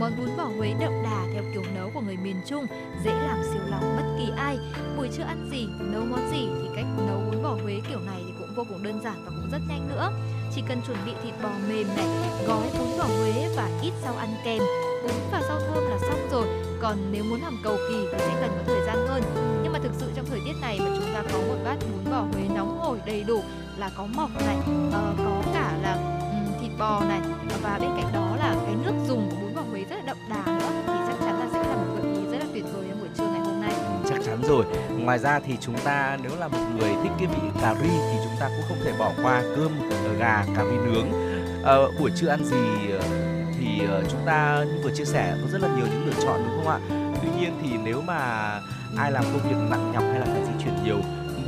Món bún bò Huế đậm đà theo kiểu nấu của người miền Trung, dễ làm siêu lòng bất kỳ ai. Buổi trưa ăn gì, nấu món gì thì cách nấu bún bò Huế kiểu này thì cũng vô cùng đơn giản và cũng rất nhanh nữa. Chỉ cần chuẩn bị thịt bò mềm này, gói bún bò Huế và ít rau ăn kèm, bún và rau thơm là xong rồi còn nếu muốn làm cầu kỳ thì sẽ cần có thời gian hơn nhưng mà thực sự trong thời tiết này mà chúng ta có một bát bún bò huế đầy đủ là có mọc này uh, có cả là um, thịt bò này. Và bên cạnh đó là cái nước dùng của bún bò Huế rất là đậm đà nữa thì chắc chắn là sẽ là một gợi ý rất là tuyệt vời trong buổi trưa ngày hôm nay. Chắc chắn rồi. Ngoài ra thì chúng ta nếu là một người thích cái vị cà ri thì chúng ta cũng không thể bỏ qua cơm ờ, gà cà ri nướng. Uh, buổi trưa ăn gì thì chúng ta như vừa chia sẻ có rất là nhiều những lựa chọn đúng không ạ? Tuy nhiên thì nếu mà ai làm công việc nặng nhọc hay là phải di chuyển nhiều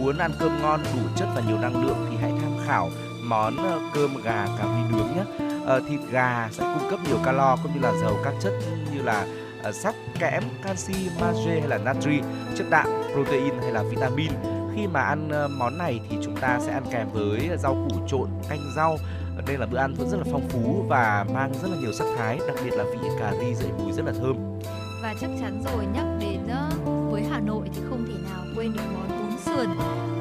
muốn ăn cơm ngon đủ chất và nhiều năng lượng thì hãy tham khảo món ờ, cơm gà cà ri nướng nhé. À, thịt gà sẽ cung cấp nhiều calo cũng như là giàu các chất như là ờ, sắt kẽm canxi magie hay là natri chất đạm protein hay là vitamin. Khi mà ăn món này thì chúng ta sẽ ăn kèm với rau củ trộn canh rau. Đây là bữa ăn vẫn rất là phong phú và mang rất là nhiều sắc thái đặc biệt là vị cà ri dậy mùi rất là thơm. Và chắc chắn rồi nhắc đến với Hà Nội thì không thể nào quên được món sườn.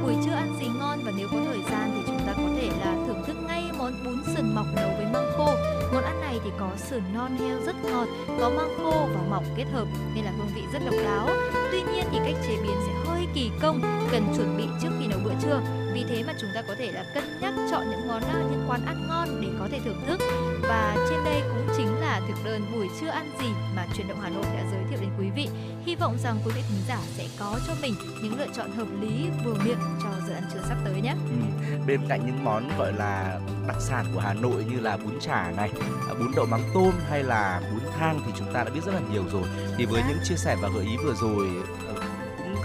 Buổi trưa ăn gì ngon và nếu có thời gian thì chúng ta có thể là thưởng thức ngay món bún sườn mọc nấu với măng khô món ăn này thì có sườn non heo rất ngọt, có măng khô và mọc kết hợp nên là hương vị rất độc đáo. Tuy nhiên thì cách chế biến sẽ hơi kỳ công, cần chuẩn bị trước khi nấu bữa trưa vì thế mà chúng ta có thể là cân nhắc chọn những món ờ, những quán ăn ngon để có thể thưởng thức và trên đây cũng chính là thực đơn buổi trưa ăn gì mà truyền động Hà Nội đã giới thiệu đến quý vị. Hy vọng rằng quý vị thính giả sẽ có cho mình những lựa chọn hợp lý vừa miệng cho giờ ăn trưa sắp tới nhé. Ừ. Bên cạnh những món gọi là đặc sản của Hà Nội như là bún chả này, à, bún đậu mắm tôm hay là bún thang thì chúng ta đã biết rất là nhiều rồi. Thì với Dạ. những chia sẻ và gợi ý vừa rồi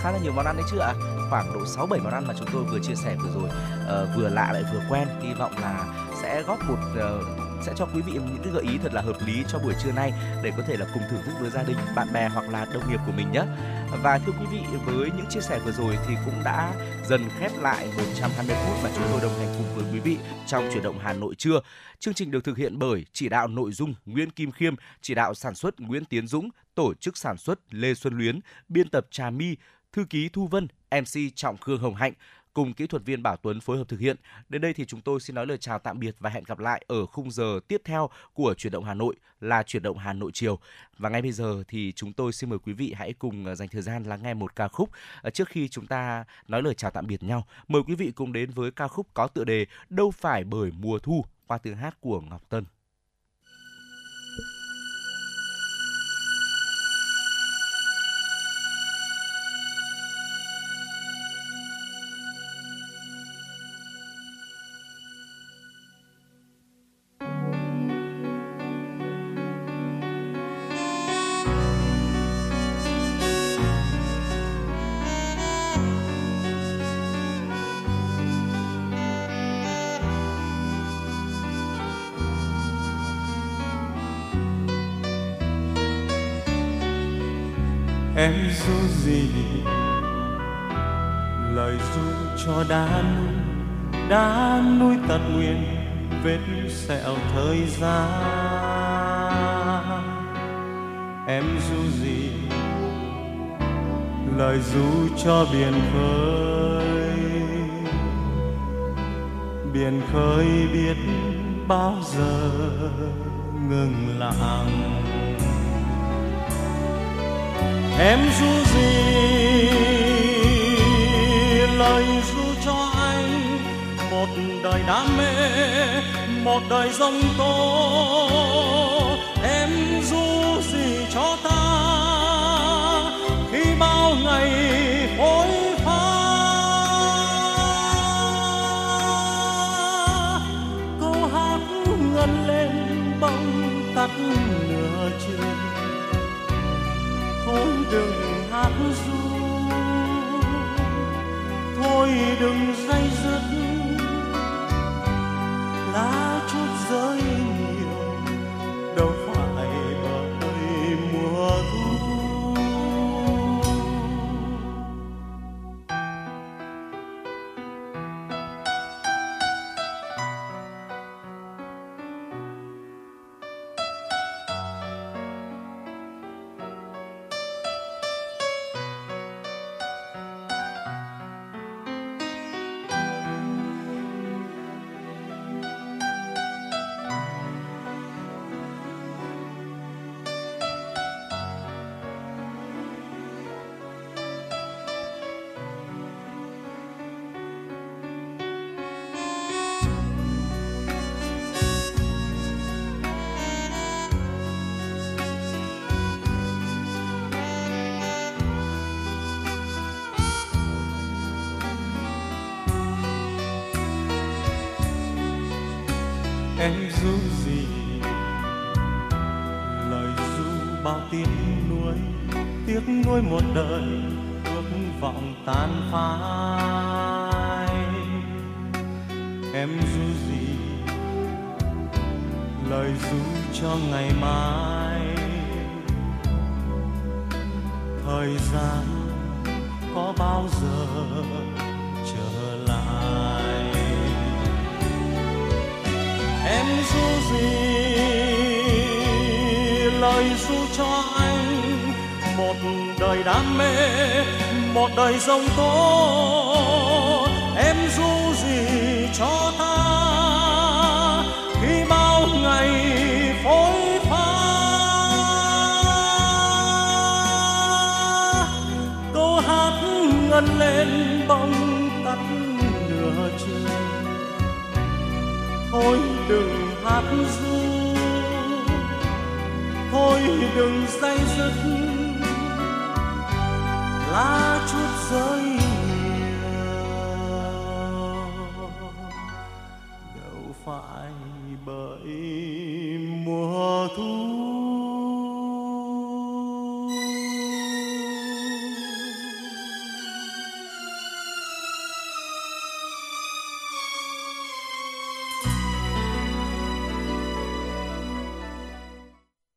khá là nhiều món ăn đấy chứ ạ. Khoảng độ 6 7 món ăn mà chúng tôi vừa chia sẻ vừa rồi uh, vừa lạ lại vừa quen. Hy vọng là sẽ góp một uh, sẽ cho quý vị những cái gợi ý thật là hợp lý cho buổi trưa nay để có thể là cùng thưởng thức với gia đình, bạn bè hoặc là đồng nghiệp của mình nhé. Và thưa quý vị, với những chia sẻ vừa rồi thì cũng đã dần khép lại 120 phút mà chúng tôi đồng hành cùng với quý vị trong chuyển động Hà Nội trưa. Chương trình được thực hiện bởi chỉ đạo nội dung Nguyễn Kim Khiêm, chỉ đạo sản xuất Nguyễn Tiến Dũng, tổ chức sản xuất Lê Xuân Luyến, biên tập Trà My, thư ký Thu Vân, MC Trọng Khương Hồng Hạnh cùng kỹ thuật viên Bảo Tuấn phối hợp thực hiện. Đến đây thì chúng tôi xin nói lời chào tạm biệt và hẹn gặp lại ở khung giờ tiếp theo của chuyển động Hà Nội là chuyển động Hà Nội chiều. Và ngay bây giờ thì chúng tôi xin mời quý vị hãy cùng ờ, dành thời gian lắng nghe một ca khúc ờ, trước khi chúng ta nói lời chào tạm biệt nhau. Mời quý vị cùng đến với ca khúc có tựa đề Đâu phải bởi mùa thu qua tiếng hát của Ngọc Tân. Em ru gì, lời ru cho đá núi đá núi tật nguyện vết sẹo thời gian. Em ru gì, lời ru cho biển khơi biển khơi biết bao giờ ngừng lặng em ru gì, lời ru cho anh, một đời đam mê, một đời giông tố em ru gì cho ta, khi bao ngày hối pha. Câu hát ngân lên bông tắt đừng hát ru. Thôi đừng dây